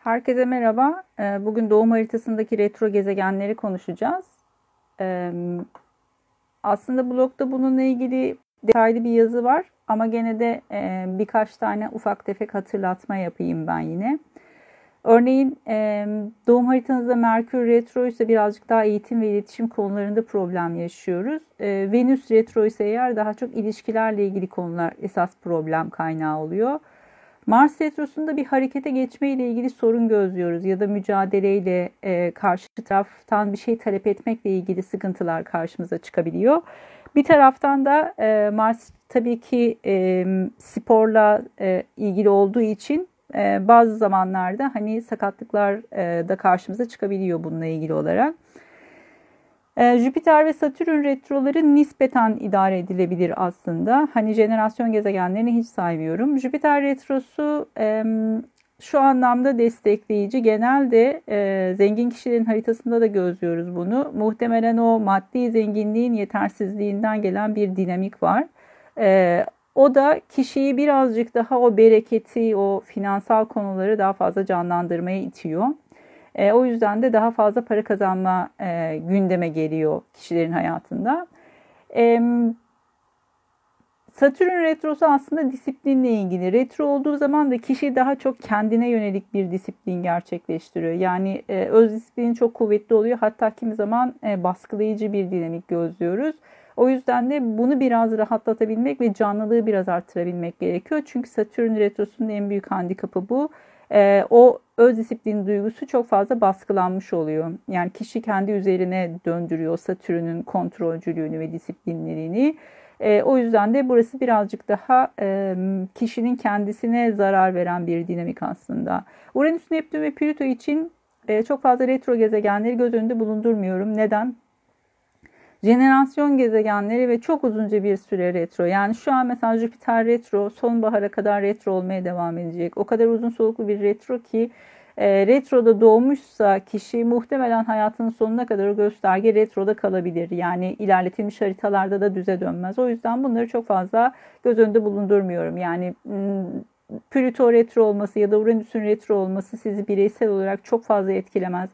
Herkese merhaba. Ee, bugün doğum haritasındaki retro gezegenleri konuşacağız. Ee, aslında blogda bununla ilgili detaylı bir yazı var ama gene de e, birkaç tane ufak tefek hatırlatma yapayım ben yine. Örneğin e, doğum haritanızda Merkür retro ise birazcık daha eğitim ve iletişim konularında problem yaşıyoruz. E, Venüs retro ise eğer daha çok ilişkilerle ilgili konular esas problem kaynağı oluyor. Mars retrosunda bir harekete geçme ile ilgili sorun gözlüyoruz ya da mücadeleyle e, karşı taraftan bir şey talep etmekle ilgili sıkıntılar karşımıza çıkabiliyor. Bir taraftan da e, Mars tabii ki e, sporla e, ilgili olduğu için e, bazı zamanlarda hani sakatlıklar e, da karşımıza çıkabiliyor bununla ilgili olarak. Ee, Jüpiter ve Satürn retroları nispeten idare edilebilir aslında. Hani jenerasyon gezegenlerini hiç saymıyorum. Jüpiter retrosu şu anlamda destekleyici. Genelde e, zengin kişilerin haritasında da gözlüyoruz bunu. Muhtemelen o maddi zenginliğin yetersizliğinden gelen bir dinamik var. E, o da kişiyi birazcık daha o bereketi, o finansal konuları daha fazla canlandırmaya itiyor. E, o yüzden de daha fazla para kazanma e, gündeme geliyor kişilerin hayatında. E, Satürn retrosu aslında disiplinle ilgili. Retro olduğu zaman da kişi daha çok kendine yönelik bir disiplin gerçekleştiriyor. Yani e, öz disiplini çok kuvvetli oluyor. Hatta kimi zaman e, baskılayıcı bir dinamik gözlüyoruz. O yüzden de bunu biraz rahatlatabilmek ve canlılığı biraz arttırabilmek gerekiyor. Çünkü Satürn retrosunun en büyük handikapı bu e, o öz disiplin duygusu çok fazla baskılanmış oluyor. Yani kişi kendi üzerine döndürüyor Satürn'ün kontrolcülüğünü ve disiplinlerini. E, o yüzden de burası birazcık daha e, kişinin kendisine zarar veren bir dinamik aslında. Uranüs, Neptün ve Plüto için e, çok fazla retro gezegenleri göz önünde bulundurmuyorum. Neden? Jenerasyon gezegenleri ve çok uzunca bir süre retro. Yani şu an mesela Jüpiter retro sonbahara kadar retro olmaya devam edecek. O kadar uzun soluklu bir retro ki e, retroda doğmuşsa kişi muhtemelen hayatının sonuna kadar o gösterge retroda kalabilir. Yani ilerletilmiş haritalarda da düze dönmez. O yüzden bunları çok fazla göz önünde bulundurmuyorum. Yani Plüto retro olması ya da Uranüs'ün retro olması sizi bireysel olarak çok fazla etkilemez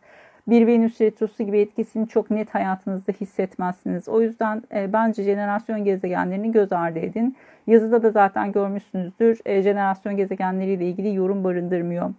bir Venüs retrosu gibi etkisini çok net hayatınızda hissetmezsiniz. O yüzden e, bence jenerasyon gezegenlerini göz ardı edin. Yazıda da zaten görmüşsünüzdür. E, jenerasyon gezegenleriyle ilgili yorum barındırmıyor.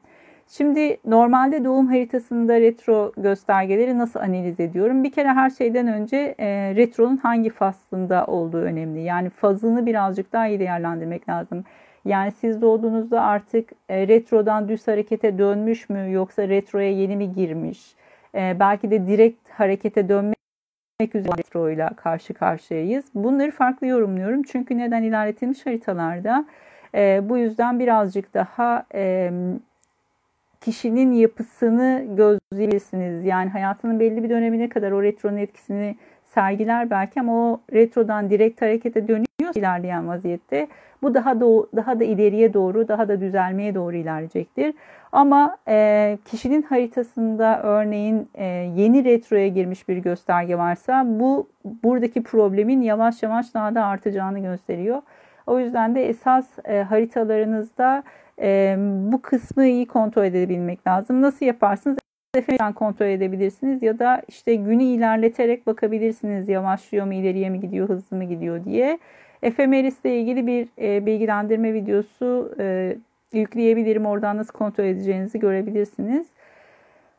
Şimdi normalde doğum haritasında retro göstergeleri nasıl analiz ediyorum? Bir kere her şeyden önce e, retronun hangi faslında olduğu önemli. Yani fazını birazcık daha iyi değerlendirmek lazım. Yani siz doğduğunuzda artık e, retrodan düz harekete dönmüş mü yoksa retroya yeni mi girmiş? E, belki de direkt harekete dönmek üzere metro ile karşı karşıyayız. Bunları farklı yorumluyorum. Çünkü neden ilerletilmiş haritalarda e, bu yüzden birazcık daha e, kişinin yapısını gözleyebilirsiniz. Yani hayatının belli bir dönemine kadar o retronun etkisini sergiler belki ama o retrodan direkt harekete dönüyor ilerleyen vaziyette. Bu daha da daha da ileriye doğru, daha da düzelmeye doğru ilerleyecektir. Ama e, kişinin haritasında örneğin e, yeni retroya girmiş bir gösterge varsa bu buradaki problemin yavaş yavaş daha da artacağını gösteriyor. O yüzden de esas e, haritalarınızda e, bu kısmı iyi kontrol edebilmek lazım. Nasıl yaparsınız? Efendim kontrol edebilirsiniz ya da işte günü ilerleterek bakabilirsiniz yavaşlıyor mu ileriye mi gidiyor hızlı mı gidiyor diye. Efemeris ile ilgili bir e, bilgilendirme videosu e, yükleyebilirim. Oradan nasıl kontrol edeceğinizi görebilirsiniz.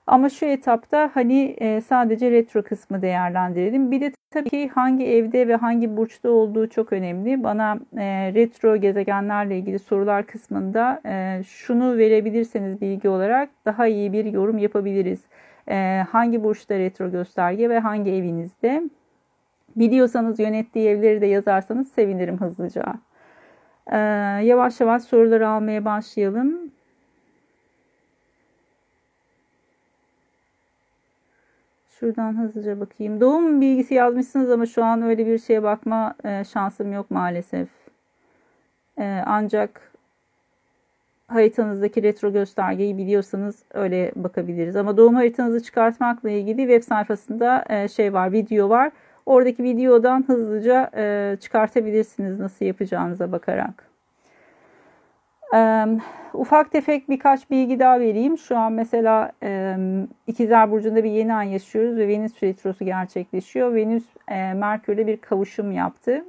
Ama şu etapta hani e, sadece retro kısmı değerlendirelim. Bir de tabii ki hangi evde ve hangi burçta olduğu çok önemli. Bana e, retro gezegenlerle ilgili sorular kısmında e, şunu verebilirseniz bilgi olarak daha iyi bir yorum yapabiliriz. Hangi burçta retro gösterge ve hangi evinizde? Biliyorsanız yönettiği evleri de yazarsanız sevinirim hızlıca. Yavaş yavaş soruları almaya başlayalım. Şuradan hızlıca bakayım. Doğum bilgisi yazmışsınız ama şu an öyle bir şeye bakma e, şansım yok maalesef. E, ancak haritanızdaki retro göstergeyi biliyorsanız öyle bakabiliriz. Ama doğum haritanızı çıkartmakla ilgili web sayfasında e, şey var, video var. Oradaki videodan hızlıca çıkartabilirsiniz nasıl yapacağınıza bakarak. Ufak tefek birkaç bilgi daha vereyim. Şu an mesela İkizler Burcu'nda bir yeni ay yaşıyoruz ve Venüs retrosu gerçekleşiyor. Venüs e, Merkür'le bir kavuşum yaptı.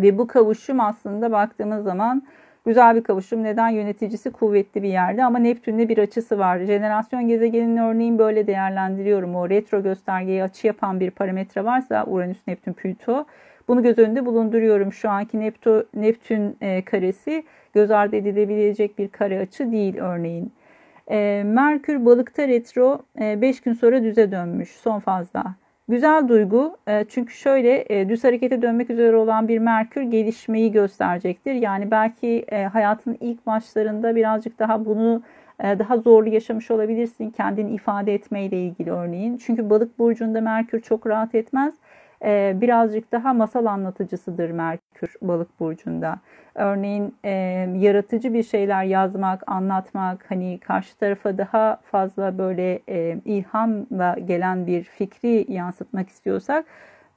Ve bu kavuşum aslında baktığımız zaman güzel bir kavuşum. Neden? Yöneticisi kuvvetli bir yerde ama Neptün'le bir açısı var. Jenerasyon gezegeninin örneğin böyle değerlendiriyorum. O retro göstergeyi açı yapan bir parametre varsa Uranüs, Neptün, Plüto. Bunu göz önünde bulunduruyorum. Şu anki Neptün, Neptün e, karesi göz ardı edilebilecek bir kare açı değil örneğin. E, Merkür balıkta retro 5 e, gün sonra düze dönmüş son fazla. Güzel duygu e, çünkü şöyle e, düz harekete dönmek üzere olan bir Merkür gelişmeyi gösterecektir. Yani belki e, hayatın ilk başlarında birazcık daha bunu daha zorlu yaşamış olabilirsin kendini ifade etmeyle ilgili örneğin. Çünkü balık burcunda Merkür çok rahat etmez. Birazcık daha masal anlatıcısıdır Merkür balık burcunda. Örneğin e, yaratıcı bir şeyler yazmak, anlatmak, hani karşı tarafa daha fazla böyle e, ilhamla gelen bir fikri yansıtmak istiyorsak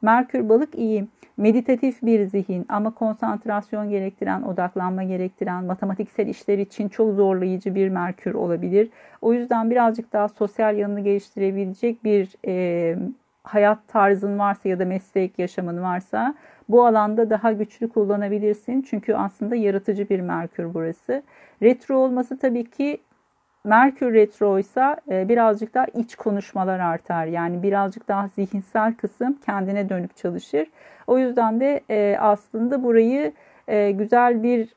Merkür balık iyi. Meditatif bir zihin ama konsantrasyon gerektiren, odaklanma gerektiren, matematiksel işler için çok zorlayıcı bir Merkür olabilir. O yüzden birazcık daha sosyal yanını geliştirebilecek bir e, hayat tarzın varsa ya da meslek yaşamın varsa bu alanda daha güçlü kullanabilirsin. Çünkü aslında yaratıcı bir Merkür burası. Retro olması tabii ki Merkür retroysa e, birazcık daha iç konuşmalar artar. Yani birazcık daha zihinsel kısım kendine dönük çalışır. O yüzden de e, aslında burayı e, güzel bir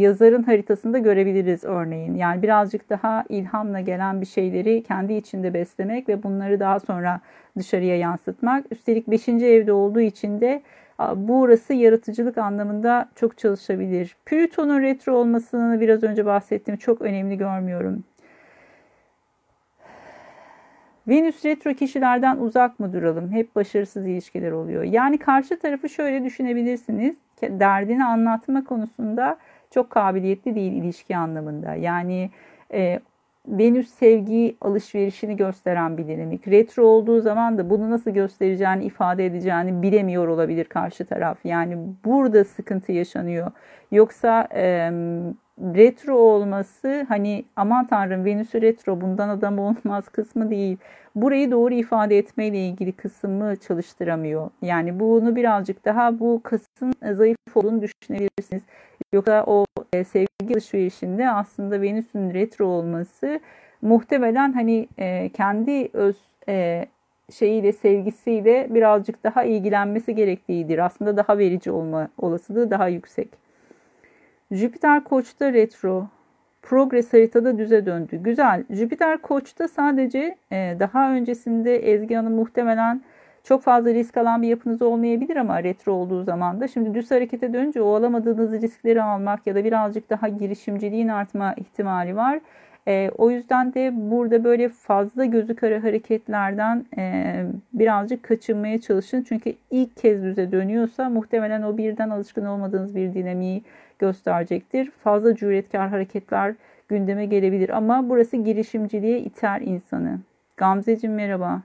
yazarın haritasında görebiliriz örneğin. Yani birazcık daha ilhamla gelen bir şeyleri kendi içinde beslemek ve bunları daha sonra dışarıya yansıtmak. Üstelik 5. evde olduğu için de burası yaratıcılık anlamında çok çalışabilir. Plüton'un retro olmasını biraz önce bahsettim. Çok önemli görmüyorum. Venüs retro kişilerden uzak mı duralım? Hep başarısız ilişkiler oluyor. Yani karşı tarafı şöyle düşünebilirsiniz. Derdini anlatma konusunda çok kabiliyetli değil ilişki anlamında. Yani e, Venüs sevgi alışverişini gösteren bir dinamik. Retro olduğu zaman da bunu nasıl göstereceğini, ifade edeceğini bilemiyor olabilir karşı taraf. Yani burada sıkıntı yaşanıyor. Yoksa e, retro olması hani aman tanrım Venüs retro bundan adam olmaz kısmı değil. Burayı doğru ifade etmeyle ilgili kısmı çalıştıramıyor. Yani bunu birazcık daha bu kısım zayıf olduğunu düşünebilirsiniz. Yoksa o e, sevgi alışverişinde aslında Venüs'ün retro olması muhtemelen hani e, kendi öz e, şeyiyle sevgisiyle birazcık daha ilgilenmesi gerektiğidir. Aslında daha verici olma olasılığı daha yüksek. Jüpiter Koç'ta retro. Progress haritada düze döndü. Güzel. Jüpiter Koç'ta sadece e, daha öncesinde Ezgi Hanım muhtemelen çok fazla risk alan bir yapınız olmayabilir ama retro olduğu zaman da şimdi düz harekete dönünce o alamadığınız riskleri almak ya da birazcık daha girişimciliğin artma ihtimali var. E, o yüzden de burada böyle fazla gözü kara hareketlerden e, birazcık kaçınmaya çalışın. Çünkü ilk kez düze dönüyorsa muhtemelen o birden alışkın olmadığınız bir dinamiği gösterecektir. Fazla cüretkar hareketler gündeme gelebilir ama burası girişimciliğe iter insanı. Gamzeciğim merhaba.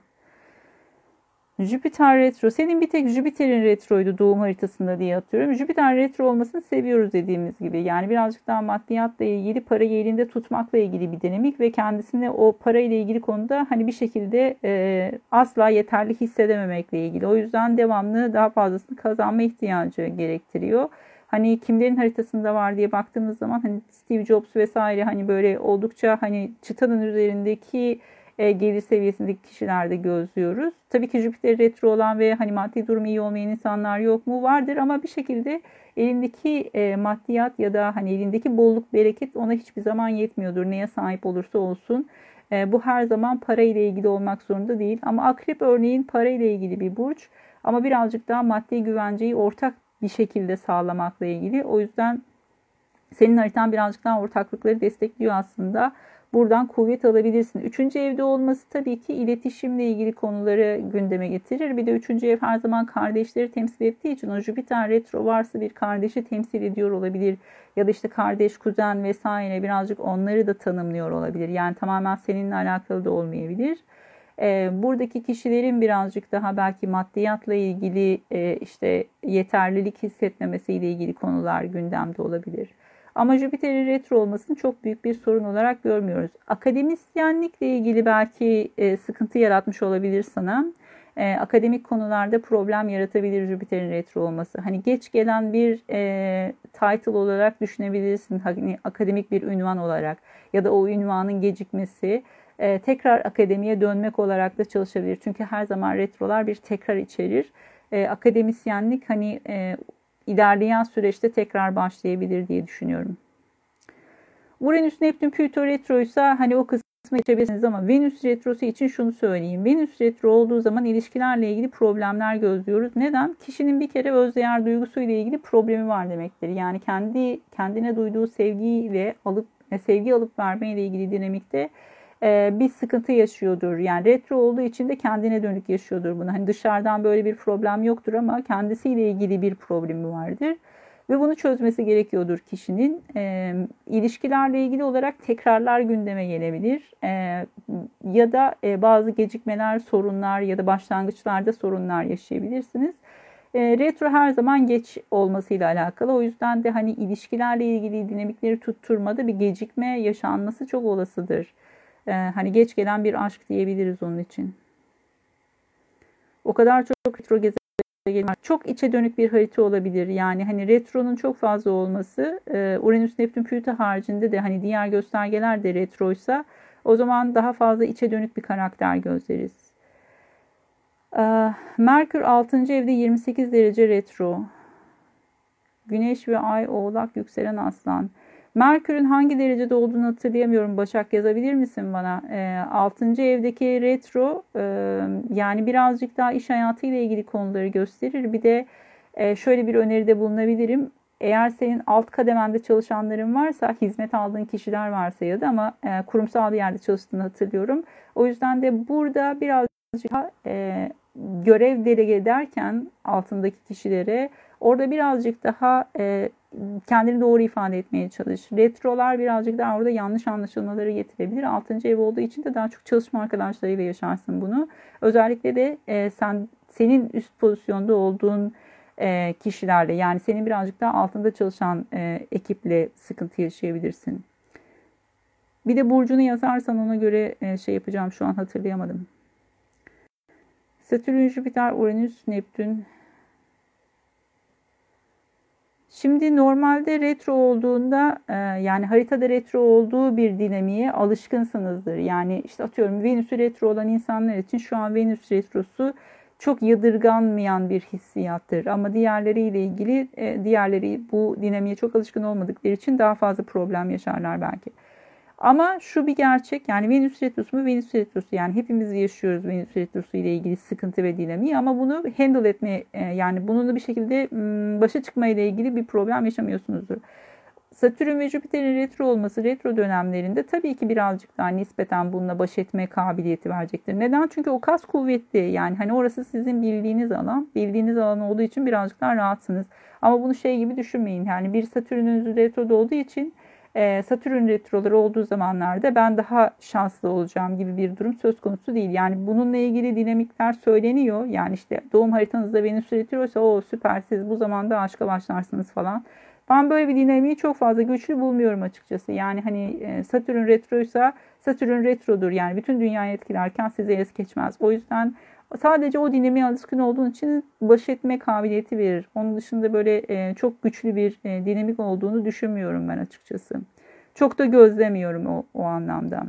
Jüpiter retro. Senin bir tek Jüpiter'in retroydu doğum haritasında diye atıyorum. Jüpiter retro olmasını seviyoruz dediğimiz gibi. Yani birazcık daha maddiyatla ilgili parayı elinde tutmakla ilgili bir dinamik ve kendisini o parayla ilgili konuda hani bir şekilde e, asla yeterli hissedememekle ilgili. O yüzden devamlı daha fazlasını kazanma ihtiyacı gerektiriyor. Hani kimlerin haritasında var diye baktığımız zaman hani Steve Jobs vesaire hani böyle oldukça hani çıtanın üzerindeki e, gelir seviyesindeki kişilerde gözlüyoruz. Tabii ki Jüpiter retro olan ve hani maddi durumu iyi olmayan insanlar yok mu? Vardır ama bir şekilde elindeki e, maddiyat ya da hani elindeki bolluk bereket ona hiçbir zaman yetmiyordur. Neye sahip olursa olsun. E, bu her zaman para ile ilgili olmak zorunda değil. Ama akrep örneğin para ile ilgili bir burç. Ama birazcık daha maddi güvenceyi ortak bir şekilde sağlamakla ilgili. O yüzden senin haritan birazcık daha ortaklıkları destekliyor aslında. Buradan kuvvet alabilirsin. Üçüncü evde olması tabii ki iletişimle ilgili konuları gündeme getirir. Bir de üçüncü ev her zaman kardeşleri temsil ettiği için o Jüpiter retro varsa bir kardeşi temsil ediyor olabilir. Ya da işte kardeş, kuzen vesaire birazcık onları da tanımlıyor olabilir. Yani tamamen seninle alakalı da olmayabilir. Ee, buradaki kişilerin birazcık daha belki maddiyatla ilgili e, işte yeterlilik hissetmemesiyle ilgili konular gündemde olabilir. Ama Jüpiter'in retro olmasını çok büyük bir sorun olarak görmüyoruz. Akademisyenlikle ilgili belki e, sıkıntı yaratmış olabilir sana. E, akademik konularda problem yaratabilir Jüpiter'in retro olması. Hani geç gelen bir e, title olarak düşünebilirsin. Hani akademik bir ünvan olarak ya da o ünvanın gecikmesi e, tekrar akademiye dönmek olarak da çalışabilir. Çünkü her zaman retrolar bir tekrar içerir. E, akademisyenlik hani e, ilerleyen süreçte tekrar başlayabilir diye düşünüyorum. Uranüs, Neptün, Plüto retroysa hani o kısmı geçebilirsiniz ama Venüs retrosu için şunu söyleyeyim. Venüs retro olduğu zaman ilişkilerle ilgili problemler gözlüyoruz. Neden? Kişinin bir kere özdeğer duygusuyla ilgili problemi var demektir. Yani kendi kendine duyduğu sevgiyle alıp sevgi alıp verme ile ilgili dinamikte e, bir sıkıntı yaşıyordur. Yani retro olduğu için de kendine dönük yaşıyordur bunu. Hani dışarıdan böyle bir problem yoktur ama kendisiyle ilgili bir problemi vardır. Ve bunu çözmesi gerekiyordur kişinin. E, ilişkilerle ilgili olarak tekrarlar gündeme gelebilir. E, ya da e, bazı gecikmeler, sorunlar ya da başlangıçlarda sorunlar yaşayabilirsiniz. E, retro her zaman geç olmasıyla alakalı. O yüzden de hani ilişkilerle ilgili dinamikleri tutturmada bir gecikme yaşanması çok olasıdır. E, hani geç gelen bir aşk diyebiliriz onun için. O kadar çok retro gezegen çok içe dönük bir harita olabilir. Yani hani retronun çok fazla olması e, Uranüs, Neptün, Plüto haricinde de hani diğer göstergeler de retroysa o zaman daha fazla içe dönük bir karakter gözleriz. E, Merkür 6. evde 28 derece retro. Güneş ve Ay Oğlak yükselen Aslan. Merkür'ün hangi derecede olduğunu hatırlayamıyorum. Başak yazabilir misin bana? E, 6. evdeki retro e, yani birazcık daha iş hayatıyla ilgili konuları gösterir. Bir de e, şöyle bir öneride bulunabilirim. Eğer senin alt kademende çalışanların varsa, hizmet aldığın kişiler varsa ya da ama e, kurumsal bir yerde çalıştığını hatırlıyorum. O yüzden de burada birazcık daha e, görev delege ederken altındaki kişilere orada birazcık daha e, kendini doğru ifade etmeye çalış. Retrolar birazcık daha orada yanlış anlaşılmaları getirebilir. Altıncı ev olduğu için de daha çok çalışma arkadaşlarıyla yaşarsın bunu. Özellikle de e, sen senin üst pozisyonda olduğun e, kişilerle yani senin birazcık daha altında çalışan e, ekiple sıkıntı yaşayabilirsin. Bir de burcunu yazarsan ona göre e, şey yapacağım şu an hatırlayamadım. Satürn, Jüpiter, Uranüs, Neptün, Şimdi normalde retro olduğunda e, yani haritada retro olduğu bir dinamiğe alışkınsınızdır. Yani işte atıyorum Venüs'ü retro olan insanlar için şu an Venüs retrosu çok yadırganmayan bir hissiyattır. Ama diğerleriyle ilgili e, diğerleri bu dinamiğe çok alışkın olmadıkları için daha fazla problem yaşarlar belki. Ama şu bir gerçek yani Venüs retrosu mu Venüs retrosu yani hepimiz yaşıyoruz Venüs retrosu ile ilgili sıkıntı ve dinamiği ama bunu handle etme e, yani bununla bir şekilde başa çıkma ile ilgili bir problem yaşamıyorsunuzdur. Satürn ve Jüpiter'in retro olması retro dönemlerinde tabii ki birazcık daha nispeten bununla baş etme kabiliyeti verecektir. Neden? Çünkü o kas kuvvetli. Yani hani orası sizin bildiğiniz alan. Bildiğiniz alan olduğu için birazcık daha rahatsınız. Ama bunu şey gibi düşünmeyin. Yani bir Satürn'ünüz retroda olduğu için e, Satürn retroları olduğu zamanlarda ben daha şanslı olacağım gibi bir durum söz konusu değil. Yani bununla ilgili dinamikler söyleniyor. Yani işte doğum haritanızda Venüs retroysa o süper siz bu zamanda aşka başlarsınız falan. Ben böyle bir dinamiği çok fazla güçlü bulmuyorum açıkçası. Yani hani e, Satürn retroysa Satürn retrodur. Yani bütün dünyayı etkilerken size es geçmez. O yüzden Sadece o dinamiğe alışkın olduğun için baş etme kabiliyeti verir. Onun dışında böyle e, çok güçlü bir e, dinamik olduğunu düşünmüyorum ben açıkçası. Çok da gözlemiyorum o, o anlamda.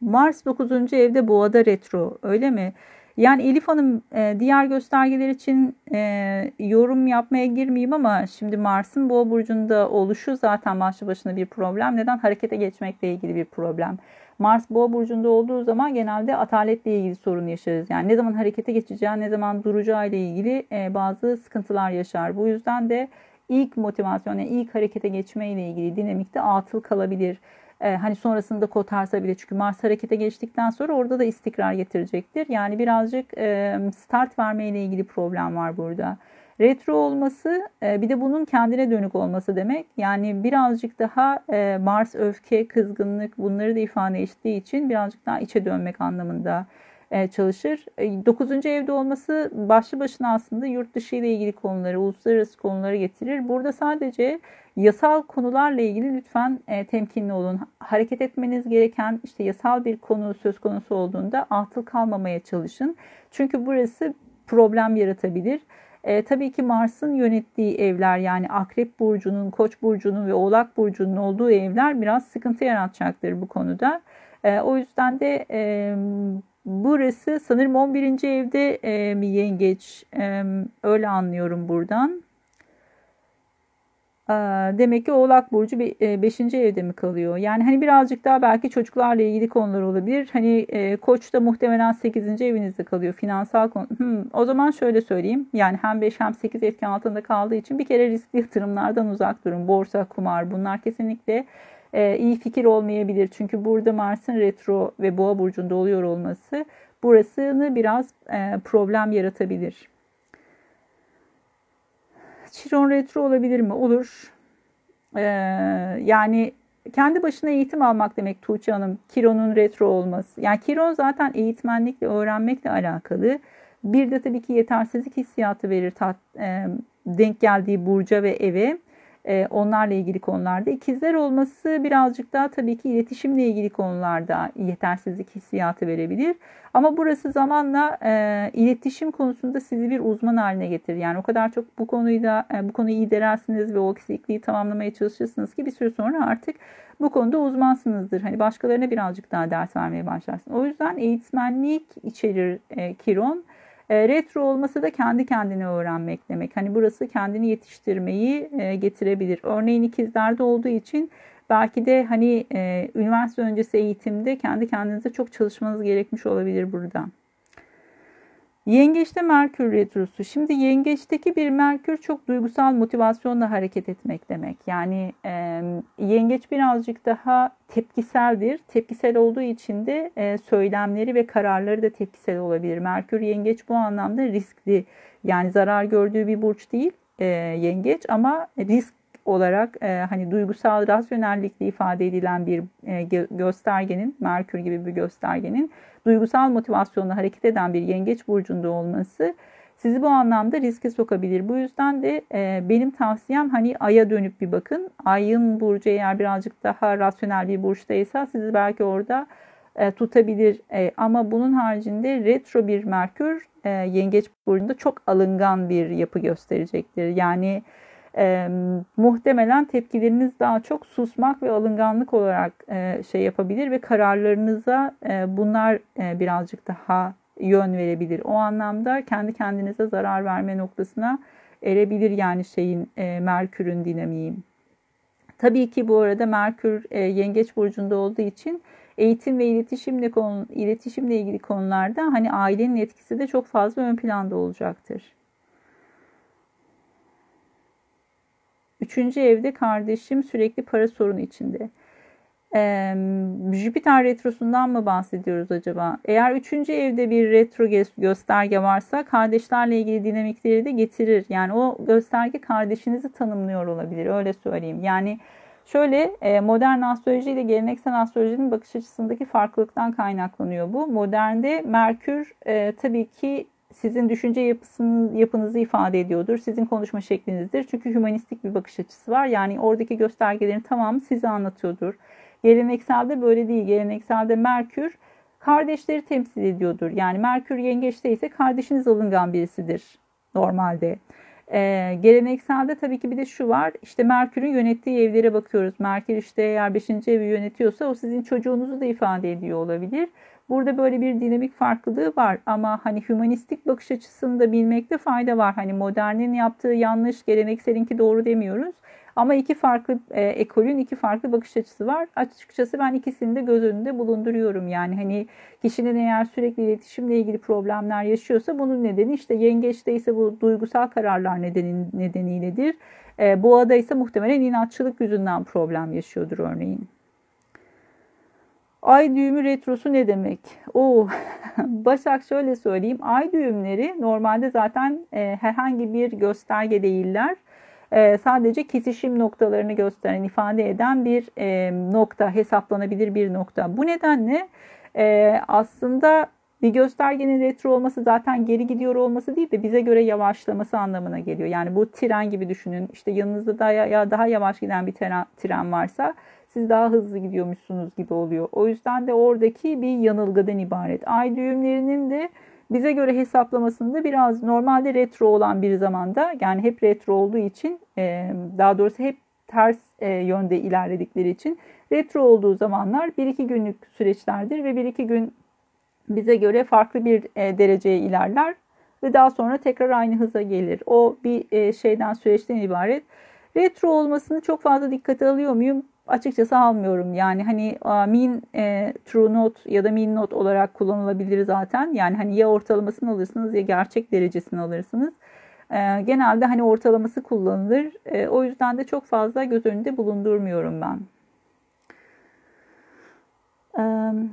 Mars 9. evde boğada retro öyle mi? Yani Elif Hanım e, diğer göstergeler için e, yorum yapmaya girmeyeyim ama şimdi Mars'ın boğa burcunda oluşu zaten başlı başına bir problem. Neden? Harekete geçmekle ilgili bir problem. Mars boğa burcunda olduğu zaman genelde ataletle ilgili sorun yaşarız. Yani ne zaman harekete geçeceği, ne zaman duracağı ile ilgili e, bazı sıkıntılar yaşar. Bu yüzden de ilk motivasyon, yani ilk harekete geçme ile ilgili dinamikte atıl kalabilir e, hani sonrasında kotarsa bile çünkü Mars harekete geçtikten sonra orada da istikrar getirecektir. Yani birazcık e, start verme ile ilgili problem var burada. Retro olması e, bir de bunun kendine dönük olması demek. Yani birazcık daha e, Mars öfke, kızgınlık bunları da ifade ettiği için birazcık daha içe dönmek anlamında çalışır. 9. E, evde olması başlı başına aslında yurt dışı ile ilgili konuları, uluslararası konuları getirir. Burada sadece yasal konularla ilgili lütfen e, temkinli olun. Hareket etmeniz gereken işte yasal bir konu söz konusu olduğunda atıl kalmamaya çalışın. Çünkü burası problem yaratabilir. E, tabii ki Mars'ın yönettiği evler yani Akrep Burcu'nun, Koç Burcu'nun ve Oğlak Burcu'nun olduğu evler biraz sıkıntı yaratacaktır bu konuda. E, o yüzden de e, burası sanırım 11. evde e, bir yengeç. E, öyle anlıyorum buradan. Demek ki Oğlak Burcu 5. E, evde mi kalıyor? Yani hani birazcık daha belki çocuklarla ilgili konular olabilir. Hani e, Koç da muhtemelen 8. evinizde kalıyor. Finansal konu. Hmm, o zaman şöyle söyleyeyim. Yani hem 5 hem 8 etki altında kaldığı için bir kere riskli yatırımlardan uzak durun. Borsa, kumar bunlar kesinlikle e, iyi fikir olmayabilir. Çünkü burada Mars'ın retro ve Boğa burcunda oluyor olması burasını biraz problem yaratabilir. Chiron retro olabilir mi? Olur. Ee, yani kendi başına eğitim almak demek Tuğçe Hanım. Chiron'un retro olması. Yani Chiron zaten eğitmenlikle, öğrenmekle alakalı. Bir de tabii ki yetersizlik hissiyatı verir tat, e, denk geldiği burca ve eve. E, onlarla ilgili konularda. İkizler olması birazcık daha tabii ki iletişimle ilgili konularda yetersizlik hissiyatı verebilir. Ama burası zamanla e, iletişim konusunda sizi bir uzman haline getirir. Yani o kadar çok bu konuyu da e, bu konuyu iyi denersiniz ve o eksikliği tamamlamaya çalışırsınız ki bir süre sonra artık bu konuda uzmansınızdır. Hani başkalarına birazcık daha ders vermeye başlarsınız. O yüzden eğitmenlik içerir e, Kiron. E, retro olması da kendi kendine öğrenmek demek. Hani burası kendini yetiştirmeyi e, getirebilir. Örneğin ikizlerde olduğu için belki de hani e, üniversite öncesi eğitimde kendi kendinize çok çalışmanız gerekmiş olabilir burada. Yengeçte Merkür Retrosu. Şimdi yengeçteki bir Merkür çok duygusal motivasyonla hareket etmek demek. Yani e, yengeç birazcık daha tepkiseldir. Tepkisel olduğu için de e, söylemleri ve kararları da tepkisel olabilir. Merkür yengeç bu anlamda riskli. Yani zarar gördüğü bir burç değil e, yengeç ama risk olarak e, hani duygusal rasyonellikle ifade edilen bir e, göstergenin, Merkür gibi bir göstergenin duygusal motivasyonla hareket eden bir yengeç burcunda olması sizi bu anlamda riske sokabilir. Bu yüzden de e, benim tavsiyem hani aya dönüp bir bakın. Ayın burcu eğer birazcık daha rasyonel bir burçtaysa sizi belki orada e, tutabilir. E, ama bunun haricinde retro bir Merkür e, yengeç burcunda çok alıngan bir yapı gösterecektir. Yani e, muhtemelen tepkileriniz daha çok susmak ve alınganlık olarak e, şey yapabilir ve kararlarınıza e, bunlar e, birazcık daha yön verebilir. O anlamda kendi kendinize zarar verme noktasına erebilir yani şeyin e, Merkür'ün dinamiği. Tabii ki bu arada Merkür e, Yengeç burcunda olduğu için eğitim ve iletişimle konu, iletişimle ilgili konularda hani ailenin etkisi de çok fazla ön planda olacaktır. Üçüncü evde kardeşim sürekli para sorunu içinde. Ee, Jüpiter retrosundan mı bahsediyoruz acaba? Eğer üçüncü evde bir retro gösterge varsa kardeşlerle ilgili dinamikleri de getirir. Yani o gösterge kardeşinizi tanımlıyor olabilir. Öyle söyleyeyim. Yani şöyle modern astroloji ile geleneksel astrolojinin bakış açısındaki farklılıktan kaynaklanıyor bu. Modernde Merkür e, tabii ki sizin düşünce yapısını, yapınızı ifade ediyordur. Sizin konuşma şeklinizdir. Çünkü hümanistik bir bakış açısı var. Yani oradaki göstergelerin tamamı size anlatıyordur. Gelenekselde böyle değil. Gelenekselde Merkür kardeşleri temsil ediyordur. Yani Merkür yengeçte ise kardeşiniz alıngan birisidir normalde. Ee, gelenekselde tabii ki bir de şu var. İşte Merkür'ün yönettiği evlere bakıyoruz. Merkür işte eğer 5. evi yönetiyorsa o sizin çocuğunuzu da ifade ediyor olabilir. Burada böyle bir dinamik farklılığı var ama hani hümanistik bakış açısını da bilmekte fayda var. Hani modernin yaptığı yanlış, gelenekselinki doğru demiyoruz. Ama iki farklı e, ekolün iki farklı bakış açısı var. Açıkçası ben ikisini de göz önünde bulunduruyorum. Yani hani kişinin eğer sürekli iletişimle ilgili problemler yaşıyorsa bunun nedeni işte yengeçte ise bu duygusal kararlar nedeni, nedeniyle E, boğada ise muhtemelen inatçılık yüzünden problem yaşıyordur örneğin. Ay düğümü retrosu ne demek? Oo, Başak şöyle söyleyeyim. Ay düğümleri normalde zaten e, herhangi bir gösterge değiller. E, sadece kesişim noktalarını gösteren, ifade eden bir e, nokta, hesaplanabilir bir nokta. Bu nedenle e, aslında Bir göstergenin retro olması zaten geri gidiyor olması değil de bize göre yavaşlaması anlamına geliyor. Yani bu tren gibi düşünün. İşte yanınızda daha, ya daha yavaş giden bir tren, tren varsa siz daha hızlı gidiyormuşsunuz gibi oluyor. O yüzden de oradaki bir yanılgıdan ibaret. Ay düğümlerinin de bize göre hesaplamasında biraz normalde retro olan bir zamanda yani hep retro olduğu için daha doğrusu hep ters yönde ilerledikleri için retro olduğu zamanlar 1-2 günlük süreçlerdir ve 1-2 gün bize göre farklı bir dereceye ilerler ve daha sonra tekrar aynı hıza gelir. O bir şeyden süreçten ibaret. Retro olmasını çok fazla dikkate alıyor muyum? Açıkçası almıyorum. Yani hani mean e, true not ya da mean not olarak kullanılabilir zaten. Yani hani ya ortalamasını alırsınız ya gerçek derecesini alırsınız. E, genelde hani ortalaması kullanılır. E, o yüzden de çok fazla göz önünde bulundurmuyorum ben. Um,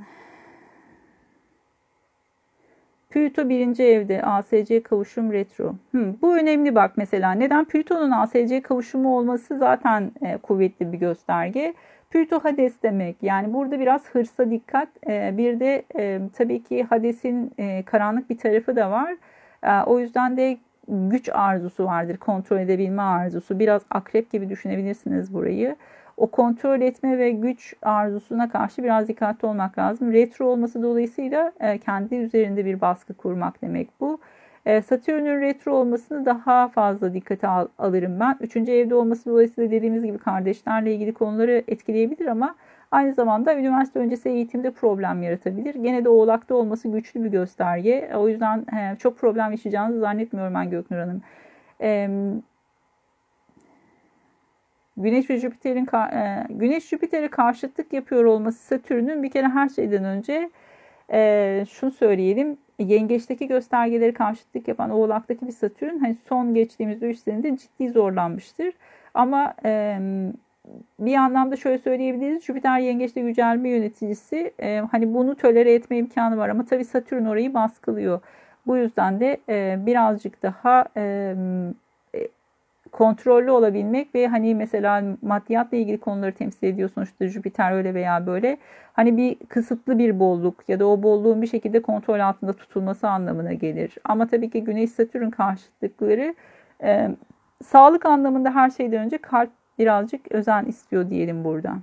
Plüto birinci evde ASC kavuşum retro. Hmm, bu önemli bak mesela. Neden? Plüton'un ASC kavuşumu olması zaten e, kuvvetli bir gösterge. Plüto Hades demek. Yani burada biraz hırsa dikkat. E, bir de e, tabii ki Hades'in e, karanlık bir tarafı da var. E, o yüzden de güç arzusu vardır. Kontrol edebilme arzusu. Biraz akrep gibi düşünebilirsiniz burayı o kontrol etme ve güç arzusuna karşı biraz dikkatli olmak lazım. Retro olması dolayısıyla e, kendi üzerinde bir baskı kurmak demek bu. E, Satürn'ün retro olmasını daha fazla dikkate al, alırım ben. Üçüncü evde olması dolayısıyla dediğimiz gibi kardeşlerle ilgili konuları etkileyebilir ama aynı zamanda üniversite öncesi eğitimde problem yaratabilir. Gene de oğlakta olması güçlü bir gösterge. O yüzden çok problem yaşayacağınızı zannetmiyorum ben Göknur Hanım. E, Güneş ve Jüpiter'in e, Güneş Jüpiter'e karşıtlık yapıyor olması Satürn'ün bir kere her şeyden önce e, şunu söyleyelim. Yengeçteki göstergeleri karşıtlık yapan Oğlak'taki bir Satürn hani son geçtiğimiz 3 senede ciddi zorlanmıştır. Ama e, bir anlamda şöyle söyleyebiliriz. Jüpiter yengeçte yücelme yöneticisi hani bunu tölere etme imkanı var ama tabii Satürn orayı baskılıyor. Bu yüzden de birazcık daha kontrollü olabilmek ve hani mesela maddiyatla ilgili konuları temsil ediyor sonuçta Jüpiter öyle veya böyle. Hani bir kısıtlı bir bolluk ya da o bolluğun bir şekilde kontrol altında tutulması anlamına gelir. Ama tabii ki Güneş Satürn karşıtlıkları e, sağlık anlamında her şeyden önce kalp birazcık özen istiyor diyelim burada.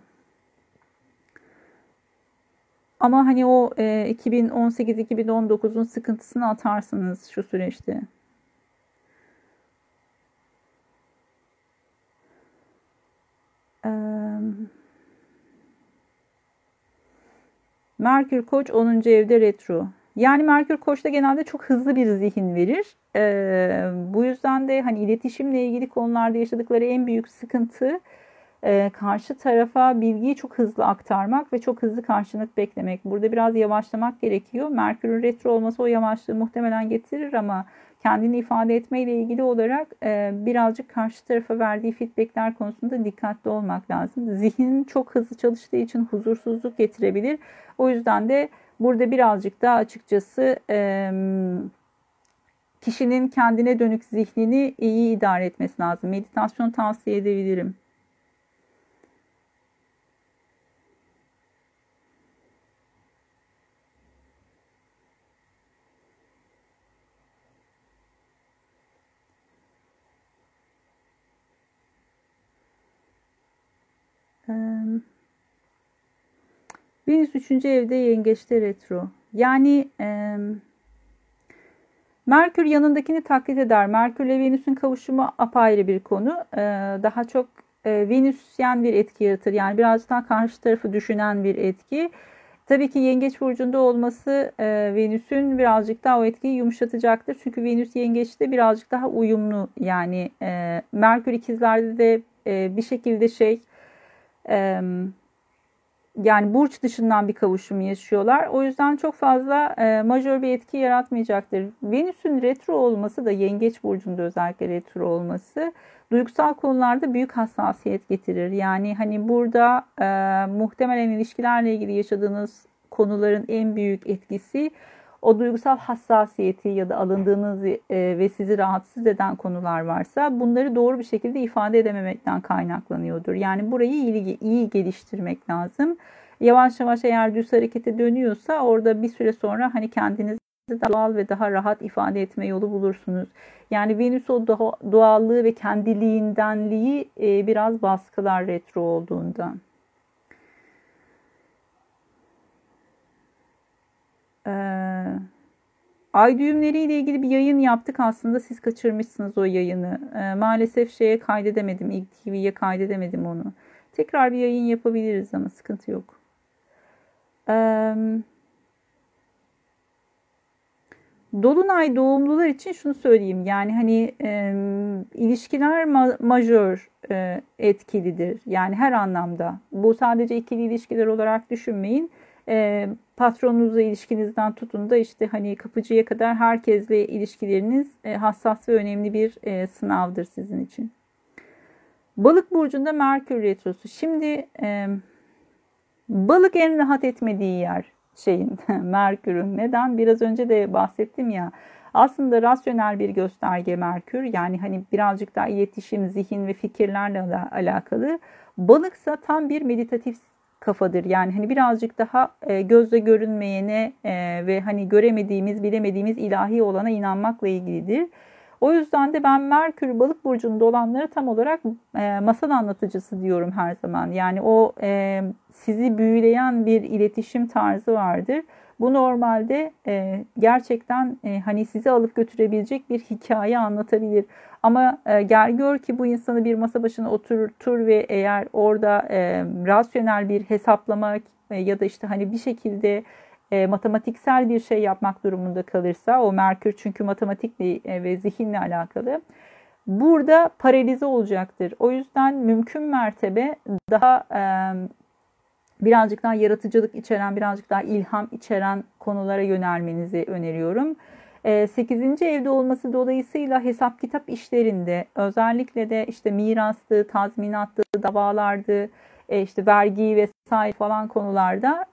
Ama hani o e, 2018-2019'un sıkıntısını atarsınız şu süreçte. Merkür Koç 10. evde retro. Yani Merkür Koç'ta genelde çok hızlı bir zihin verir. Ee, bu yüzden de hani iletişimle ilgili konularda yaşadıkları en büyük sıkıntı e, karşı tarafa bilgiyi çok hızlı aktarmak ve çok hızlı karşılık beklemek. Burada biraz yavaşlamak gerekiyor. Merkür'ün retro olması o yavaşlığı muhtemelen getirir ama kendini ifade etmeyle ilgili olarak e, birazcık karşı tarafa verdiği feedbackler konusunda dikkatli olmak lazım. Zihnin çok hızlı çalıştığı için huzursuzluk getirebilir. O yüzden de burada birazcık daha açıkçası e, kişinin kendine dönük zihnini iyi idare etmesi lazım. Meditasyon tavsiye edebilirim. Venüs 3. evde yengeçte retro. Yani e, Merkür yanındakini taklit eder. Merkür ile Venüs'ün kavuşumu apayrı bir konu. E, daha çok e, Venüsyen bir etki yaratır. Yani biraz daha karşı tarafı düşünen bir etki. Tabii ki yengeç burcunda olması e, Venüs'ün birazcık daha o etkiyi yumuşatacaktır. Çünkü Venüs yengeçte birazcık daha uyumlu. Yani e, Merkür ikizlerde de e, bir şekilde şey... E, yani burç dışından bir kavuşum yaşıyorlar. O yüzden çok fazla e, majör bir etki yaratmayacaktır. Venüs'ün retro olması da yengeç burcunda özellikle retro olması duygusal konularda büyük hassasiyet getirir. Yani hani burada e, muhtemelen ilişkilerle ilgili yaşadığınız konuların en büyük etkisi o duygusal hassasiyeti ya da alındığınız e, ve sizi rahatsız eden konular varsa bunları doğru bir şekilde ifade edememekten kaynaklanıyordur. Yani burayı iyi, iyi geliştirmek lazım. Yavaş yavaş eğer düz harekete dönüyorsa orada bir süre sonra hani kendinizi doğal ve daha rahat ifade etme yolu bulursunuz. Yani Venüs o doğallığı ve kendiliğindenliği e, biraz baskılar retro olduğundan. Ee, ay düğümleriyle ilgili bir yayın yaptık aslında siz kaçırmışsınız o yayını. Ee, maalesef şeye kaydedemedim, TV'ye kaydedemedim onu. Tekrar bir yayın yapabiliriz ama sıkıntı yok. Ee, Dolunay doğumlular için şunu söyleyeyim. Yani hani e, ilişkiler ma- majör e, etkilidir. Yani her anlamda. Bu sadece ikili ilişkiler olarak düşünmeyin. E, patronunuzla ilişkinizden tutun da işte hani kapıcıya kadar herkesle ilişkileriniz e, hassas ve önemli bir e, sınavdır sizin için. Balık burcunda Merkür retrosu. Şimdi e, balık en rahat etmediği yer şeyin Merkür'ün. Neden? Biraz önce de bahsettim ya. Aslında rasyonel bir gösterge Merkür. Yani hani birazcık daha iletişim, zihin ve fikirlerle alakalı. Balıksa tam bir meditatif kafadır. Yani hani birazcık daha e, gözle görünmeyene e, ve hani göremediğimiz, bilemediğimiz ilahi olana inanmakla ilgilidir. O yüzden de ben Merkür balık burcunda olanlara tam olarak e, masal anlatıcısı diyorum her zaman. Yani o e, sizi büyüleyen bir iletişim tarzı vardır. Bu normalde e, gerçekten e, hani sizi alıp götürebilecek bir hikaye anlatabilir. Ama e, gel gör ki bu insanı bir masa başına oturtur ve eğer orada e, rasyonel bir hesaplama e, ya da işte hani bir şekilde e, matematiksel bir şey yapmak durumunda kalırsa o Merkür çünkü matematikle e, ve zihinle alakalı burada paralize olacaktır. O yüzden mümkün mertebe daha e, birazcık daha yaratıcılık içeren, birazcık daha ilham içeren konulara yönelmenizi öneriyorum. 8. evde olması dolayısıyla hesap kitap işlerinde özellikle de işte mirastı, tazminattı, davalardı, işte vergi vesaire falan konularda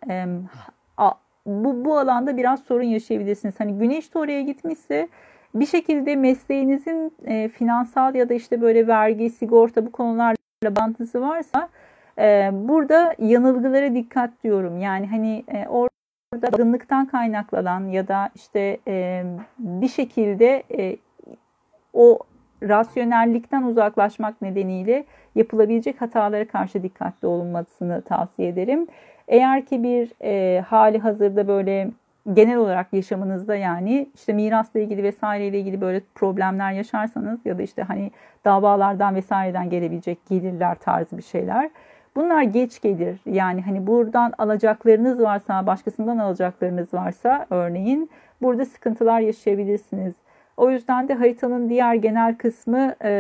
bu, bu alanda biraz sorun yaşayabilirsiniz. Hani güneş de oraya gitmişse bir şekilde mesleğinizin e, finansal ya da işte böyle vergi, sigorta bu konularla bağlantısı varsa e, burada yanılgılara dikkat diyorum. Yani hani e, orada azınlıktan kaynaklanan ya da işte e, bir şekilde e, o rasyonellikten uzaklaşmak nedeniyle yapılabilecek hatalara karşı dikkatli olunmasını tavsiye ederim. Eğer ki bir e, hali hazırda böyle genel olarak yaşamınızda yani işte mirasla ilgili vesaireyle ilgili böyle problemler yaşarsanız ya da işte hani davalardan vesaireden gelebilecek gelirler tarzı bir şeyler. Bunlar geç gelir. Yani hani buradan alacaklarınız varsa, başkasından alacaklarınız varsa örneğin burada sıkıntılar yaşayabilirsiniz. O yüzden de haritanın diğer genel kısmı e,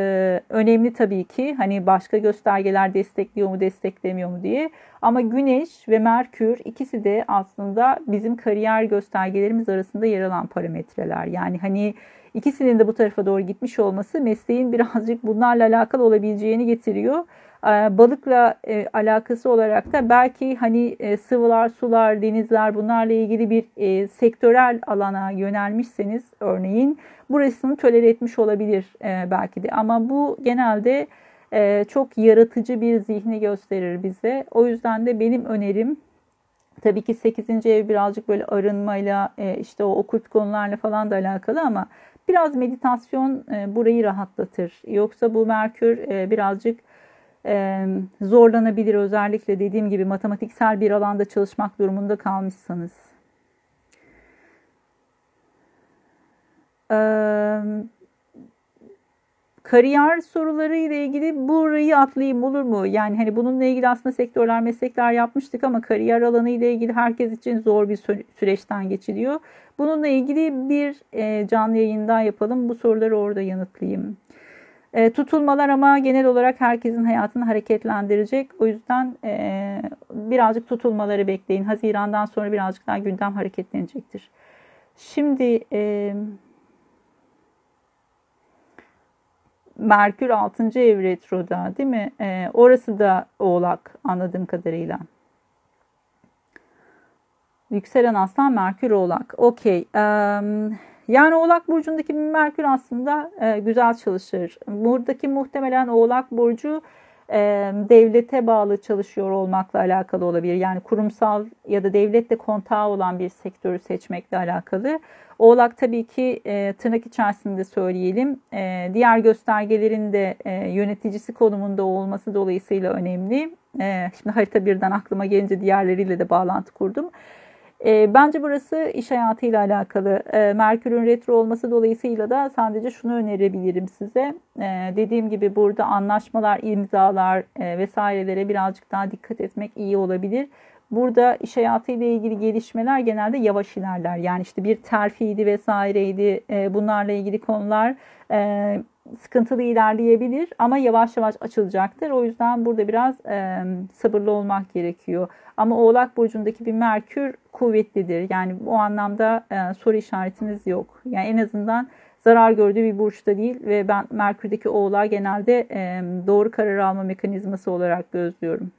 önemli tabii ki. Hani başka göstergeler destekliyor mu desteklemiyor mu diye. Ama Güneş ve Merkür ikisi de aslında bizim kariyer göstergelerimiz arasında yer alan parametreler. Yani hani ikisinin de bu tarafa doğru gitmiş olması mesleğin birazcık bunlarla alakalı olabileceğini getiriyor. Ee, balıkla e, alakası olarak da belki hani e, sıvılar, sular, denizler bunlarla ilgili bir e, sektörel alana yönelmişseniz örneğin burasını tolere etmiş olabilir belki de. Ama bu genelde çok yaratıcı bir zihni gösterir bize. O yüzden de benim önerim tabii ki 8. ev birazcık böyle arınmayla işte o okült konularla falan da alakalı ama biraz meditasyon burayı rahatlatır. Yoksa bu Merkür birazcık zorlanabilir özellikle dediğim gibi matematiksel bir alanda çalışmak durumunda kalmışsanız. kariyer soruları ile ilgili burayı atlayayım olur mu? Yani hani bununla ilgili aslında sektörler, meslekler yapmıştık ama kariyer alanı ile ilgili herkes için zor bir süreçten geçiliyor. Bununla ilgili bir canlı yayın daha yapalım. Bu soruları orada yanıtlayayım. E, tutulmalar ama genel olarak herkesin hayatını hareketlendirecek. O yüzden e, birazcık tutulmaları bekleyin. Hazirandan sonra birazcık daha gündem hareketlenecektir. Şimdi e, Merkür 6. ev retroda değil mi? E, orası da oğlak anladığım kadarıyla. Yükselen aslan Merkür oğlak. Okey. Um, yani Oğlak Burcu'ndaki Merkür aslında e, güzel çalışır. Buradaki muhtemelen Oğlak Burcu devlete bağlı çalışıyor olmakla alakalı olabilir. Yani kurumsal ya da devletle kontağı olan bir sektörü seçmekle alakalı. Oğlak tabii ki e, tırnak içerisinde söyleyelim. E, diğer göstergelerin de e, yöneticisi konumunda olması dolayısıyla önemli. E, şimdi harita birden aklıma gelince diğerleriyle de bağlantı kurdum. E, bence burası iş hayatıyla alakalı. E, Merkür'ün retro olması dolayısıyla da sadece şunu önerebilirim size. E, dediğim gibi burada anlaşmalar, imzalar e, vesairelere birazcık daha dikkat etmek iyi olabilir. Burada iş hayatıyla ilgili gelişmeler genelde yavaş ilerler. Yani işte bir terfiydi vesaireydi e, bunlarla ilgili konular e, sıkıntılı ilerleyebilir ama yavaş yavaş açılacaktır. O yüzden burada biraz e, sabırlı olmak gerekiyor. Ama Oğlak Burcu'ndaki bir Merkür kuvvetlidir. Yani o anlamda e, soru işaretiniz yok. Yani en azından zarar gördüğü bir burçta değil ve ben Merkür'deki Oğlağı genelde e, doğru karar alma mekanizması olarak gözlüyorum.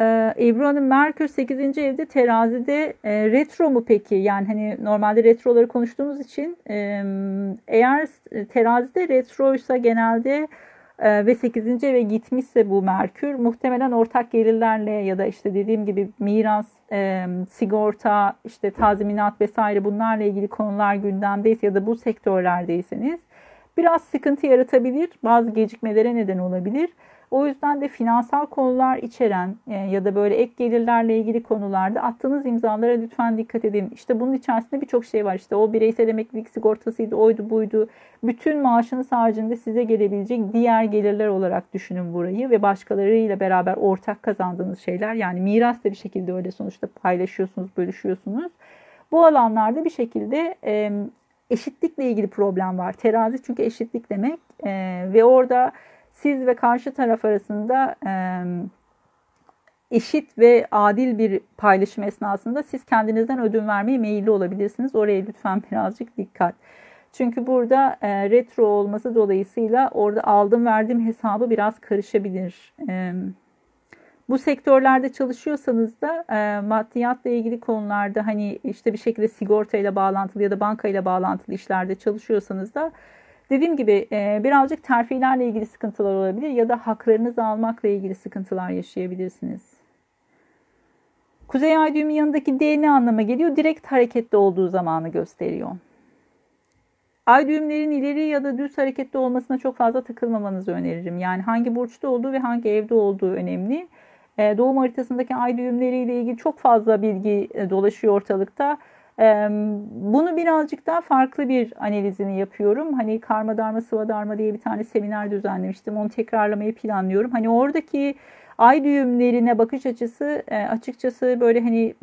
Ee, Ebru Hanım Merkür 8. evde terazide e, retro mu peki? Yani hani normalde retroları konuştuğumuz için e, eğer terazide retroysa genelde e, ve 8. eve gitmişse bu Merkür muhtemelen ortak gelirlerle ya da işte dediğim gibi miras, e, sigorta, işte tazminat vesaire bunlarla ilgili konular gündemdeyse ya da bu sektörlerdeyseniz biraz sıkıntı yaratabilir. Bazı gecikmelere neden olabilir. O yüzden de finansal konular içeren e, ya da böyle ek gelirlerle ilgili konularda attığınız imzalara lütfen dikkat edin. İşte bunun içerisinde birçok şey var. İşte o bireysel emeklilik sigortasıydı, oydu buydu. Bütün maaşınız haricinde size gelebilecek diğer gelirler olarak düşünün burayı ve başkalarıyla beraber ortak kazandığınız şeyler. Yani miras da bir şekilde öyle sonuçta paylaşıyorsunuz, bölüşüyorsunuz. Bu alanlarda bir şekilde eşitlikle ilgili problem var. Terazi çünkü eşitlik demek e, ve orada siz ve karşı taraf arasında eşit ve adil bir paylaşım esnasında siz kendinizden ödün vermeye meyilli olabilirsiniz. Oraya lütfen birazcık dikkat. Çünkü burada e, retro olması dolayısıyla orada aldım verdim hesabı biraz karışabilir. E, bu sektörlerde çalışıyorsanız da e, maddiyatla ilgili konularda hani işte bir şekilde sigortayla bağlantılı ya da bankayla bağlantılı işlerde çalışıyorsanız da Dediğim gibi e, birazcık terfilerle ilgili sıkıntılar olabilir ya da haklarınızı almakla ilgili sıkıntılar yaşayabilirsiniz. Kuzey ay düğümün yanındaki D ne anlama geliyor? Direkt hareketli olduğu zamanı gösteriyor. Ay düğümlerin ileri ya da düz hareketli olmasına çok fazla takılmamanızı öneririm. Yani hangi burçta olduğu ve hangi evde olduğu önemli. E, doğum haritasındaki ay düğümleriyle ilgili çok fazla bilgi e, dolaşıyor ortalıkta. Bunu birazcık daha farklı bir analizini yapıyorum. Hani karma darma sıva darma diye bir tane seminer düzenlemiştim. Onu tekrarlamayı planlıyorum. Hani oradaki ay düğümlerine bakış açısı e, açıkçası böyle hani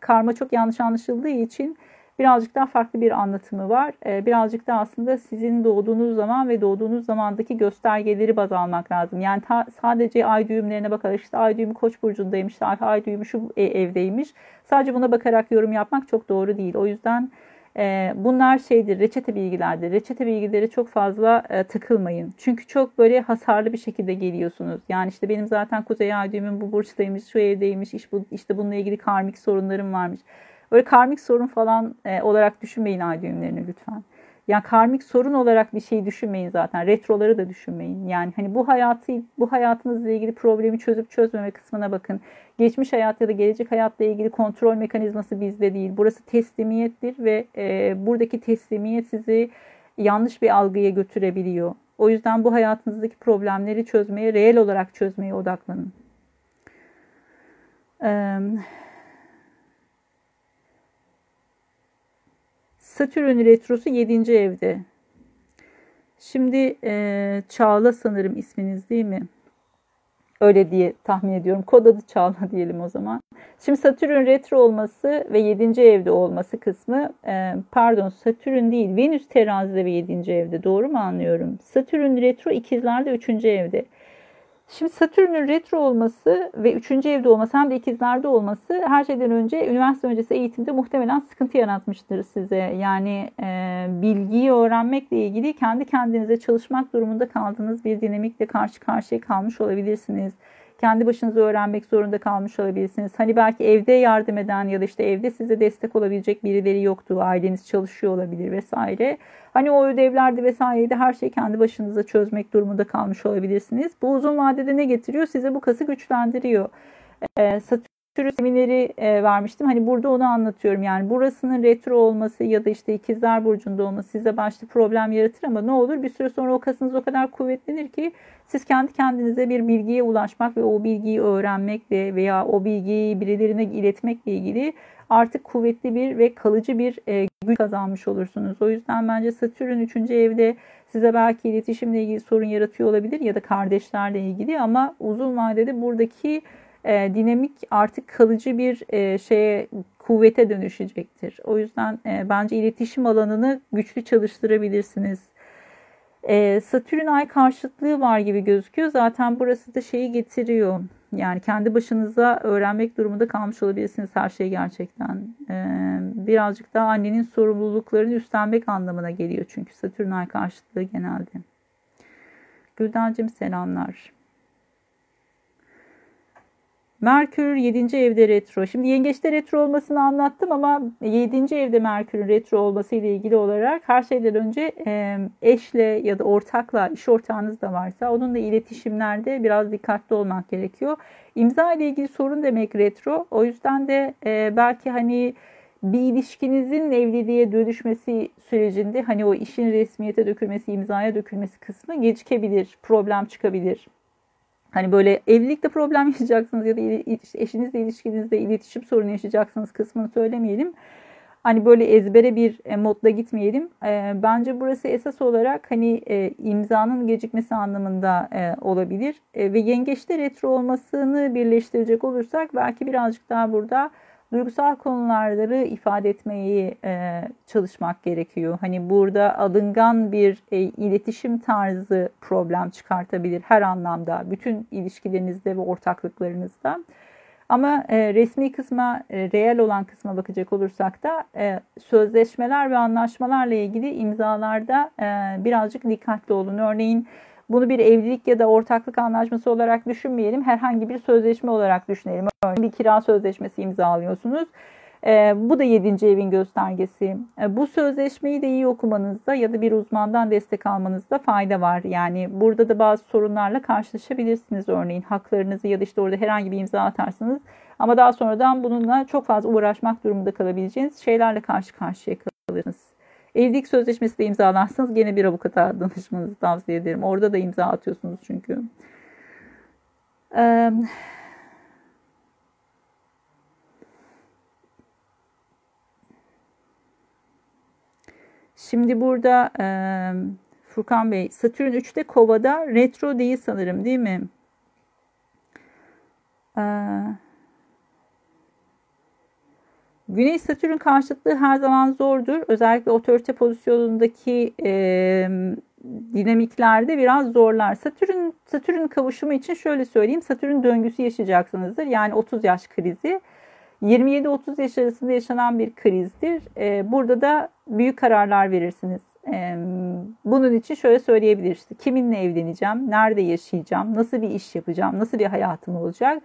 karma çok yanlış anlaşıldığı için birazcık daha farklı bir anlatımı var. Ee, birazcık da aslında sizin doğduğunuz zaman ve doğduğunuz zamandaki göstergeleri baz almak lazım. Yani ta, sadece ay düğümlerine bakarak işte ay düğümü koç burcundaymış, ay düğümü şu e, evdeymiş. Sadece buna bakarak yorum yapmak çok doğru değil. O yüzden e, bunlar şeydir, reçete bilgilerdir. Reçete bilgileri çok fazla e, takılmayın. Çünkü çok böyle hasarlı bir şekilde geliyorsunuz. Yani işte benim zaten kuzey ay düğümüm bu burçtaymış, şu evdeymiş, işte bununla ilgili karmik sorunlarım varmış. Böyle karmik sorun falan e, olarak düşünmeyin ay düğümlerini lütfen. Yani karmik sorun olarak bir şey düşünmeyin zaten. Retroları da düşünmeyin. Yani hani bu hayatı bu hayatınızla ilgili problemi çözüp çözmeme kısmına bakın. Geçmiş hayat ya da gelecek hayatla ilgili kontrol mekanizması bizde değil. Burası teslimiyettir ve e, buradaki teslimiyet sizi yanlış bir algıya götürebiliyor. O yüzden bu hayatınızdaki problemleri çözmeye, reel olarak çözmeye odaklanın. Ee, Satürn retrosu 7. evde. Şimdi e, Çağla sanırım isminiz değil mi? Öyle diye tahmin ediyorum. Kod adı Çağla diyelim o zaman. Şimdi Satürn retro olması ve 7. evde olması kısmı e, pardon Satürn değil Venüs terazide ve 7. evde doğru mu anlıyorum? Satürn retro ikizlerde 3. evde. Şimdi Satürn'ün retro olması ve 3. evde olması hem de ikizlerde olması her şeyden önce üniversite öncesi eğitimde muhtemelen sıkıntı yaratmıştır size. Yani e, bilgiyi öğrenmekle ilgili kendi kendinize çalışmak durumunda kaldığınız bir dinamikle karşı karşıya kalmış olabilirsiniz. Kendi başınıza öğrenmek zorunda kalmış olabilirsiniz. Hani belki evde yardım eden ya da işte evde size destek olabilecek birileri yoktu. Aileniz çalışıyor olabilir vesaire. Hani o ödevlerde vesairede her şeyi kendi başınıza çözmek durumunda kalmış olabilirsiniz. Bu uzun vadede ne getiriyor? Size bu kası güçlendiriyor. Ee, Satürn semineri e, vermiştim. Hani burada onu anlatıyorum. Yani burasının retro olması ya da işte ikizler burcunda olması size başta problem yaratır ama ne olur bir süre sonra o kasınız o kadar kuvvetlenir ki siz kendi kendinize bir bilgiye ulaşmak ve o bilgiyi öğrenmekle veya o bilgiyi birilerine iletmekle ilgili artık kuvvetli bir ve kalıcı bir e, güç kazanmış olursunuz. O yüzden bence Satürn 3. evde size belki iletişimle ilgili sorun yaratıyor olabilir ya da kardeşlerle ilgili ama uzun vadede buradaki e, dinamik artık kalıcı bir e, şeye kuvvete dönüşecektir. O yüzden e, bence iletişim alanını güçlü çalıştırabilirsiniz. E, Satürn ay karşıtlığı var gibi gözüküyor. Zaten burası da şeyi getiriyor. Yani kendi başınıza öğrenmek durumunda kalmış olabilirsiniz her şeyi gerçekten. Ee, birazcık daha annenin sorumluluklarını üstlenmek anlamına geliyor çünkü Satürn ay karşıtlığı genelde. Güldencim selamlar. Merkür 7. evde retro. Şimdi yengeçte retro olmasını anlattım ama 7. evde Merkür'ün retro olması ile ilgili olarak her şeyden önce eşle ya da ortakla, iş ortağınız da varsa onunla iletişimlerde biraz dikkatli olmak gerekiyor. İmza ile ilgili sorun demek retro. O yüzden de belki hani bir ilişkinizin evliliğe dönüşmesi sürecinde hani o işin resmiyete dökülmesi, imzaya dökülmesi kısmı gecikebilir, problem çıkabilir. Hani böyle evlilikte problem yaşayacaksınız ya da eşinizle ilişkinizde iletişim sorunu yaşayacaksınız kısmını söylemeyelim. Hani böyle ezbere bir e, modda gitmeyelim. E, bence burası esas olarak hani e, imzanın gecikmesi anlamında olabilir. Ve yengeçte retro olmasını birleştirecek olursak belki birazcık daha burada duygusal konuları ifade etmeyi e, çalışmak gerekiyor. Hani burada alıngan bir e, iletişim tarzı problem çıkartabilir her anlamda, bütün ilişkilerinizde ve ortaklıklarınızda. Ama e, resmi kısma, e, reel olan kısma bakacak olursak da e, sözleşmeler ve anlaşmalarla ilgili imzalarda e, birazcık dikkatli olun. Örneğin bunu bir evlilik ya da ortaklık anlaşması olarak düşünmeyelim. Herhangi bir sözleşme olarak düşünelim. Örneğin bir kira sözleşmesi imzalıyorsunuz. E, bu da 7. evin göstergesi. E, bu sözleşmeyi de iyi okumanızda ya da bir uzmandan destek almanızda fayda var. Yani burada da bazı sorunlarla karşılaşabilirsiniz. Örneğin haklarınızı ya da işte orada herhangi bir imza atarsınız. Ama daha sonradan bununla çok fazla uğraşmak durumunda kalabileceğiniz şeylerle karşı karşıya kalırsınız. Evlilik sözleşmesi de imzalarsanız gene bir avukata danışmanızı tavsiye ederim. Orada da imza atıyorsunuz çünkü. Ee, Şimdi burada e, Furkan Bey, Satürn 3'te Kova'da retro değil sanırım değil mi? Ee, Güneş Satürn karşıtlığı her zaman zordur. Özellikle otorite pozisyonundaki e, dinamiklerde biraz zorlar. Satürn Satürn kavuşumu için şöyle söyleyeyim. Satürn döngüsü yaşayacaksınızdır. Yani 30 yaş krizi. 27-30 yaş arasında yaşanan bir krizdir. E, burada da büyük kararlar verirsiniz. E, bunun için şöyle söyleyebiliriz. Kiminle evleneceğim? Nerede yaşayacağım? Nasıl bir iş yapacağım? Nasıl bir hayatım olacak?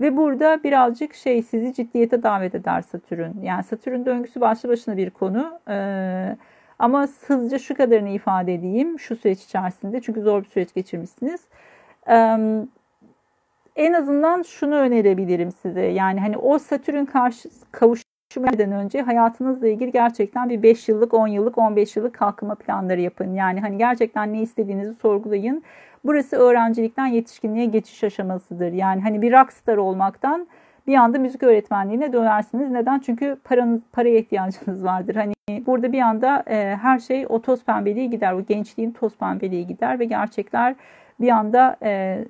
Ve burada birazcık şey sizi ciddiyete davet eder Satürn. Yani Satürn döngüsü başlı başına bir konu. Ee, ama hızlıca şu kadarını ifade edeyim şu süreç içerisinde. Çünkü zor bir süreç geçirmişsiniz. Ee, en azından şunu önerebilirim size. Yani hani o Satürn karşı kavuşmadan önce hayatınızla ilgili gerçekten bir 5 yıllık, 10 yıllık, 15 yıllık kalkınma planları yapın. Yani hani gerçekten ne istediğinizi sorgulayın. Burası öğrencilikten yetişkinliğe geçiş aşamasıdır. Yani hani bir rockstar olmaktan bir anda müzik öğretmenliğine dönersiniz. Neden? Çünkü paranız, paraya ihtiyacınız vardır. Hani burada bir anda e, her şey o toz pembeliğe gider. O gençliğin toz pembeliğe gider ve gerçekler bir anda e,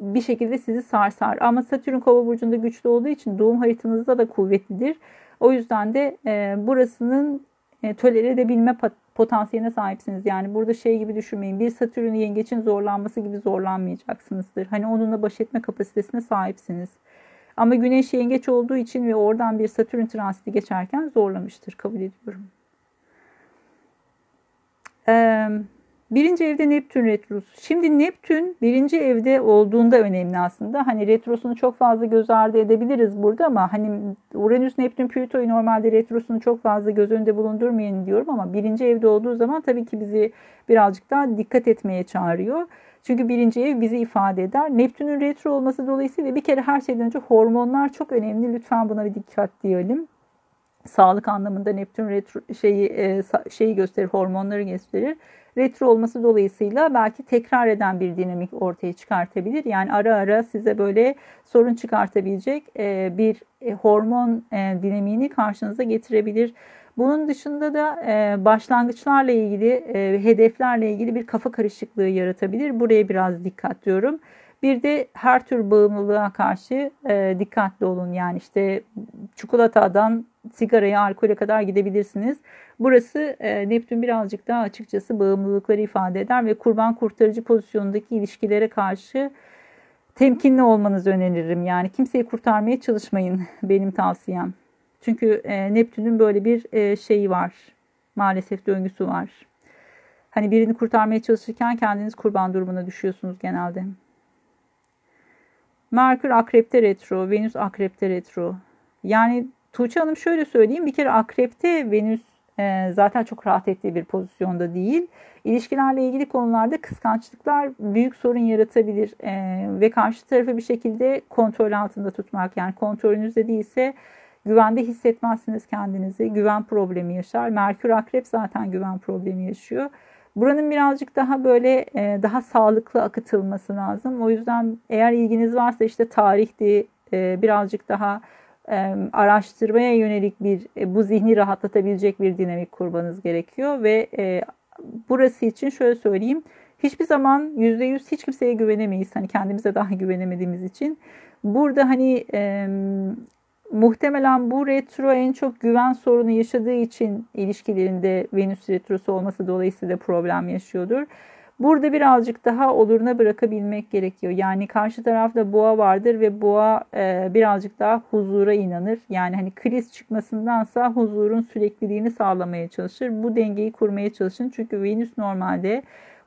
bir şekilde sizi sarsar. Ama Satürn kova burcunda güçlü olduğu için doğum haritanızda da kuvvetlidir. O yüzden de e, burasının e, tolere edebilme potansiyeline sahipsiniz. Yani burada şey gibi düşünmeyin. Bir Satürn yengeçin zorlanması gibi zorlanmayacaksınızdır. Hani onunla baş etme kapasitesine sahipsiniz. Ama Güneş yengeç olduğu için ve oradan bir Satürn transiti geçerken zorlamıştır. Kabul ediyorum. Ee, Birinci evde Neptün retrosu. Şimdi Neptün birinci evde olduğunda önemli aslında. Hani retrosunu çok fazla göz ardı edebiliriz burada ama hani Uranüs, Neptün, Plüto'yu normalde retrosunu çok fazla göz önünde bulundurmayın diyorum ama birinci evde olduğu zaman tabii ki bizi birazcık daha dikkat etmeye çağırıyor. Çünkü birinci ev bizi ifade eder. Neptün'ün retro olması dolayısıyla bir kere her şeyden önce hormonlar çok önemli. Lütfen buna bir dikkat diyelim sağlık anlamında Neptün retro şeyi e, şeyi gösterir, hormonları gösterir. Retro olması dolayısıyla belki tekrar eden bir dinamik ortaya çıkartabilir. Yani ara ara size böyle sorun çıkartabilecek e, bir e, hormon dinamiğini karşınıza getirebilir. Bunun dışında da başlangıçlarla ilgili, hedeflerle ilgili bir kafa karışıklığı yaratabilir. Buraya biraz dikkat diyorum. Bir de her tür bağımlılığa karşı e, dikkatli olun. Yani işte çikolatadan sigaraya, alkole kadar gidebilirsiniz. Burası e, Neptün birazcık daha açıkçası bağımlılıkları ifade eder ve kurban kurtarıcı pozisyondaki ilişkilere karşı temkinli olmanızı öneririm. Yani kimseyi kurtarmaya çalışmayın benim tavsiyem. Çünkü e, Neptün'ün böyle bir e, şeyi var. Maalesef döngüsü var. Hani birini kurtarmaya çalışırken kendiniz kurban durumuna düşüyorsunuz genelde. Merkür akrepte retro, Venüs akrepte retro. Yani Tuğçe Hanım şöyle söyleyeyim bir kere akrepte Venüs e, zaten çok rahat ettiği bir pozisyonda değil. İlişkilerle ilgili konularda kıskançlıklar büyük sorun yaratabilir e, ve karşı tarafı bir şekilde kontrol altında tutmak yani kontrolünüzde değilse güvende hissetmezsiniz kendinizi. Güven problemi yaşar. Merkür akrep zaten güven problemi yaşıyor. Buranın birazcık daha böyle e, daha sağlıklı akıtılması lazım. O yüzden eğer ilginiz varsa işte tarihti e, birazcık daha araştırmaya yönelik bir bu zihni rahatlatabilecek bir dinamik kurmanız gerekiyor ve burası için şöyle söyleyeyim. Hiçbir zaman %100 hiç kimseye güvenemeyiz. Hani kendimize daha güvenemediğimiz için. Burada hani muhtemelen bu retro en çok güven sorunu yaşadığı için ilişkilerinde Venüs retrosu olması dolayısıyla problem yaşıyordur. Burada birazcık daha oluruna bırakabilmek gerekiyor. Yani karşı tarafta boğa vardır ve boğa e, birazcık daha huzura inanır. Yani hani kriz çıkmasındansa huzurun sürekliliğini sağlamaya çalışır. Bu dengeyi kurmaya çalışın. Çünkü Venüs normalde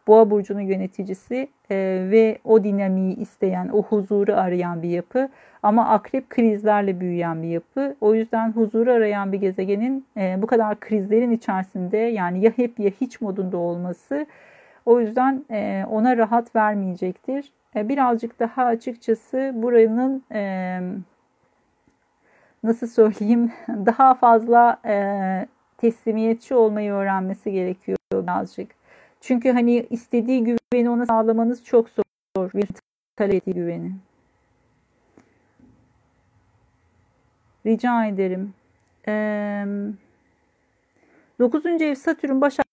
Boğa burcunun yöneticisi e, ve o dinamiği isteyen, o huzuru arayan bir yapı. Ama akrep krizlerle büyüyen bir yapı. O yüzden huzuru arayan bir gezegenin e, bu kadar krizlerin içerisinde yani ya hep ya hiç modunda olması o yüzden e, ona rahat vermeyecektir. E, birazcık daha açıkçası buranın e, nasıl söyleyeyim daha fazla teslimiyetçi olmayı öğrenmesi gerekiyor birazcık. Çünkü hani istediği güveni ona sağlamanız çok zor. Bir talep ettiği güveni. Rica ederim. Ee, 9. ev Satürn Başak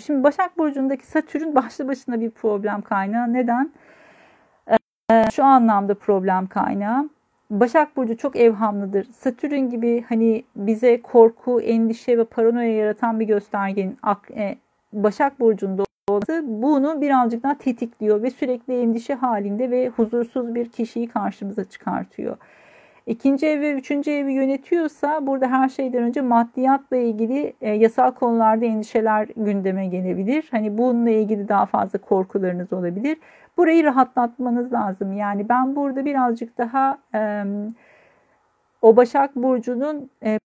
Şimdi Başak Burcu'ndaki Satürn başlı başına bir problem kaynağı. Neden? Ee, şu anlamda problem kaynağı. Başak Burcu çok evhamlıdır. Satürn gibi hani bize korku, endişe ve paranoya yaratan bir göstergenin e, Başak Burcu'nda olması bunu birazcık daha tetikliyor ve sürekli endişe halinde ve huzursuz bir kişiyi karşımıza çıkartıyor. İkinci ev ve üçüncü evi yönetiyorsa burada her şeyden önce maddiyatla ilgili e, yasal konularda endişeler gündeme gelebilir. Hani bununla ilgili daha fazla korkularınız olabilir. Burayı rahatlatmanız lazım. Yani ben burada birazcık daha e, o Başak Burcu'nun e,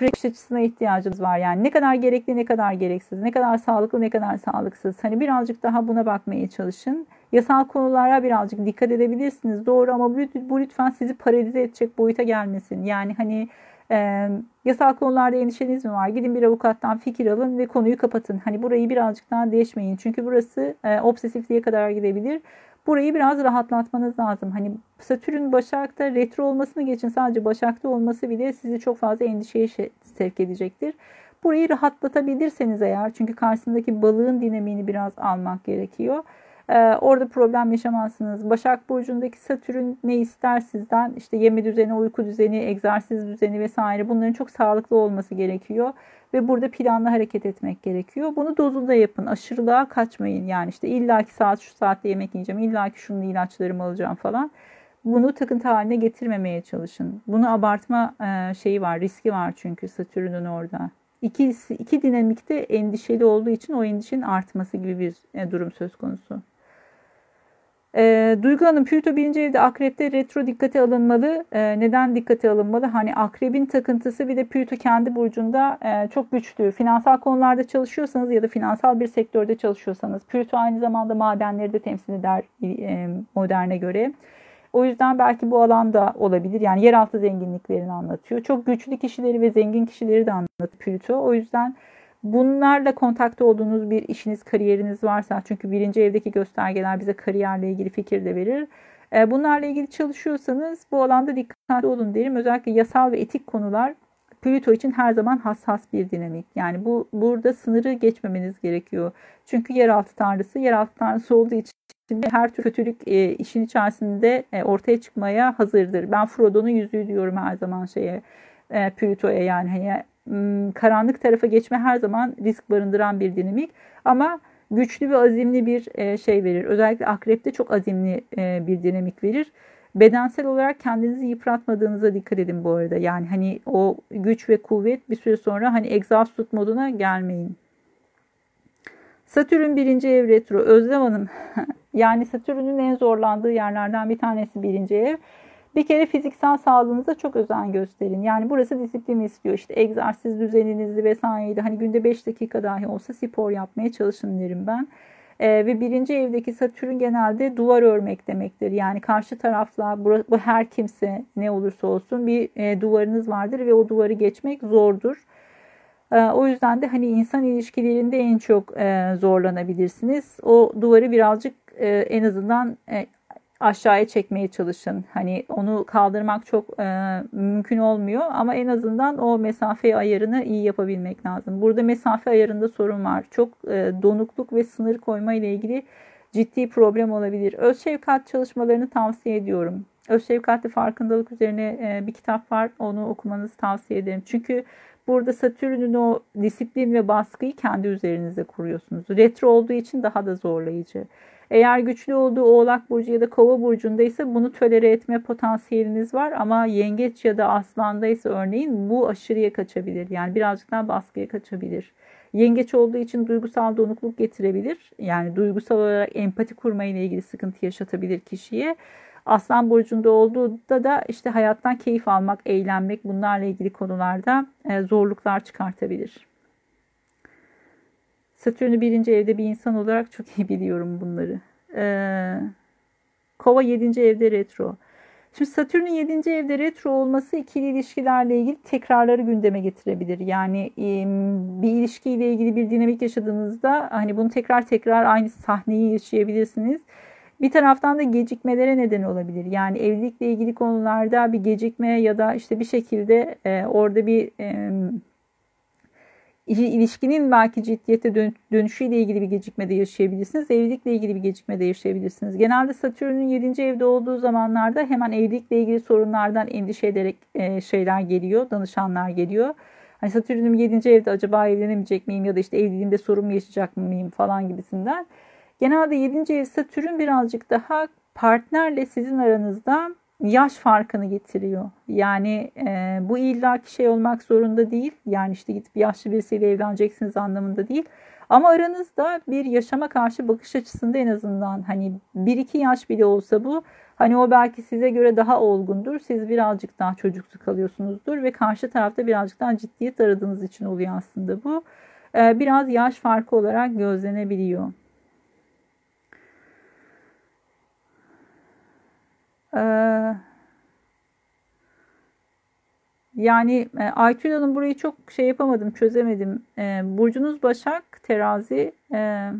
bakış açısına ihtiyacımız var. Yani ne kadar gerekli, ne kadar gereksiz, ne kadar sağlıklı, ne kadar sağlıksız. Hani birazcık daha buna bakmaya çalışın. Yasal konulara birazcık dikkat edebilirsiniz. Doğru ama bu lütfen sizi paralize edecek boyuta gelmesin. Yani hani e, yasal konularda endişeniz mi var? Gidin bir avukattan fikir alın ve konuyu kapatın. Hani burayı birazcık daha değişmeyin. Çünkü burası e, obsesifliğe kadar gidebilir. Burayı biraz rahatlatmanız lazım. Hani Satürn Başak'ta retro olmasını geçin sadece Başak'ta olması bile sizi çok fazla endişeye sevk edecektir. Burayı rahatlatabilirseniz eğer çünkü karşısındaki balığın dinamiğini biraz almak gerekiyor. Ee, orada problem yaşamazsınız. Başak Burcu'ndaki Satürn ne ister sizden? İşte yeme düzeni, uyku düzeni, egzersiz düzeni vesaire bunların çok sağlıklı olması gerekiyor. Ve burada planlı hareket etmek gerekiyor. Bunu dozunda yapın. Aşırılığa kaçmayın. Yani işte illaki saat şu saatte yemek yiyeceğim, illaki şunun ilaçlarımı alacağım falan. Bunu takıntı haline getirmemeye çalışın. Bunu abartma e, şeyi var, riski var çünkü Satürn'ün orada. ikisi, iki dinamikte endişeli olduğu için o endişenin artması gibi bir e, durum söz konusu. E, Duygu Hanım Plüto birinci evde akrepte retro dikkate alınmalı. E, neden dikkate alınmalı? Hani akrebin takıntısı bir de Plüto kendi burcunda e, çok güçlü. Finansal konularda çalışıyorsanız ya da finansal bir sektörde çalışıyorsanız Plüto aynı zamanda madenleri de temsil eder e, moderne göre. O yüzden belki bu alanda olabilir. Yani yeraltı zenginliklerini anlatıyor. Çok güçlü kişileri ve zengin kişileri de anlatıyor Plüto. O yüzden bunlarla kontakta olduğunuz bir işiniz, kariyeriniz varsa çünkü birinci evdeki göstergeler bize kariyerle ilgili fikir de verir. E, bunlarla ilgili çalışıyorsanız bu alanda dikkatli olun derim. Özellikle yasal ve etik konular Plüto için her zaman hassas bir dinamik. Yani bu burada sınırı geçmemeniz gerekiyor. Çünkü yeraltı tanrısı, yeraltı tanrısı olduğu için her tür kötülük e, işin içerisinde e, ortaya çıkmaya hazırdır. Ben Frodo'nun yüzüğü diyorum her zaman şeye e, Plüto'ya yani hani karanlık tarafa geçme her zaman risk barındıran bir dinamik ama güçlü ve azimli bir e, şey verir. Özellikle akrepte çok azimli e, bir dinamik verir. Bedensel olarak kendinizi yıpratmadığınıza dikkat edin bu arada. Yani hani o güç ve kuvvet bir süre sonra hani exhausted moduna gelmeyin. Satürn birinci ev retro. Özlem Hanım yani Satürn'ün en zorlandığı yerlerden bir tanesi birinci ev. Bir kere fiziksel sağlığınıza çok özen gösterin. Yani burası disiplin istiyor. İşte egzersiz düzeninizi vesaireydi. Hani günde 5 dakika dahi olsa spor yapmaya çalışın derim ben. Ee, ve birinci evdeki Satürn genelde duvar örmek demektir. Yani karşı tarafla bu, her kimse ne olursa olsun bir e, duvarınız vardır ve o duvarı geçmek zordur. E, o yüzden de hani insan ilişkilerinde en çok e, zorlanabilirsiniz. O duvarı birazcık e, en azından e, aşağıya çekmeye çalışın. Hani onu kaldırmak çok e, mümkün olmuyor ama en azından o mesafe ayarını iyi yapabilmek lazım. Burada mesafe ayarında sorun var. Çok e, donukluk ve sınır koyma ile ilgili ciddi problem olabilir. Öz şefkat çalışmalarını tavsiye ediyorum. Öz şefkatli farkındalık üzerine e, bir kitap var. Onu okumanızı tavsiye ederim. Çünkü burada Satürn'ün o disiplin ve baskıyı kendi üzerinize kuruyorsunuz. Retro olduğu için daha da zorlayıcı. Eğer güçlü olduğu Oğlak Burcu ya da Kova Burcu'nda ise bunu tölere etme potansiyeliniz var ama Yengeç ya da Aslan'da ise örneğin bu aşırıya kaçabilir. Yani birazcık daha baskıya kaçabilir. Yengeç olduğu için duygusal donukluk getirebilir. Yani duygusal olarak empati kurma ile ilgili sıkıntı yaşatabilir kişiye. Aslan burcunda olduğunda da işte hayattan keyif almak, eğlenmek bunlarla ilgili konularda e, zorluklar çıkartabilir. Satürn'ü birinci evde bir insan olarak çok iyi biliyorum bunları. Ee, Kova yedinci evde retro. Şimdi Satürn'ün yedinci evde retro olması ikili ilişkilerle ilgili tekrarları gündeme getirebilir. Yani bir ilişkiyle ilgili bir dinamik yaşadığınızda hani bunu tekrar tekrar aynı sahneyi yaşayabilirsiniz. Bir taraftan da gecikmelere neden olabilir. Yani evlilikle ilgili konularda bir gecikme ya da işte bir şekilde e, orada bir ilişkinin belki ciddiyete dönüşüyle ilgili bir gecikme de yaşayabilirsiniz. Evlilikle ilgili bir gecikme de yaşayabilirsiniz. Genelde Satürn'ün 7. evde olduğu zamanlarda hemen evlilikle ilgili sorunlardan endişe ederek e, şeyler geliyor, danışanlar geliyor. Hani Satürn'üm 7. evde acaba evlenemeyecek miyim ya da işte evliliğimde sorun mu yaşayacak mıyım falan gibisinden. Genelde 7. ev Satürn birazcık daha partnerle sizin aranızda yaş farkını getiriyor. Yani e, bu illaki şey olmak zorunda değil. Yani işte gidip yaşlı birisiyle evleneceksiniz anlamında değil. Ama aranızda bir yaşama karşı bakış açısında en azından hani bir iki yaş bile olsa bu hani o belki size göre daha olgundur. Siz birazcık daha çocuksu kalıyorsunuzdur ve karşı tarafta birazcık daha ciddiyet aradığınız için oluyor aslında bu. Ee, biraz yaş farkı olarak gözlenebiliyor. Ee, yani e, Aytül burayı çok şey yapamadım, çözemedim. Ee, burcunuz Başak, Terazi, e,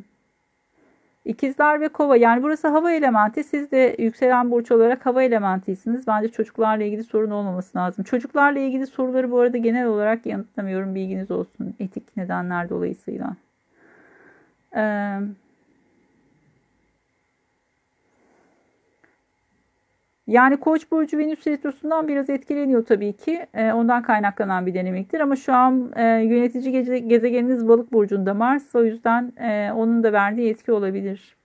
İkizler ve Kova. Yani burası hava elementi. Siz de yükselen burç olarak hava elementisiniz. Bence çocuklarla ilgili sorun olmaması lazım. Çocuklarla ilgili soruları bu arada genel olarak yanıtlamıyorum. Bilginiz olsun. Etik nedenler dolayısıyla. Evet. Yani Koç burcu Venüs retrosundan biraz etkileniyor tabii ki. E, ondan kaynaklanan bir dinamiktir ama şu an e, yönetici gece, gezegeniniz Balık burcunda Mars. O yüzden e, onun da verdiği etki olabilir.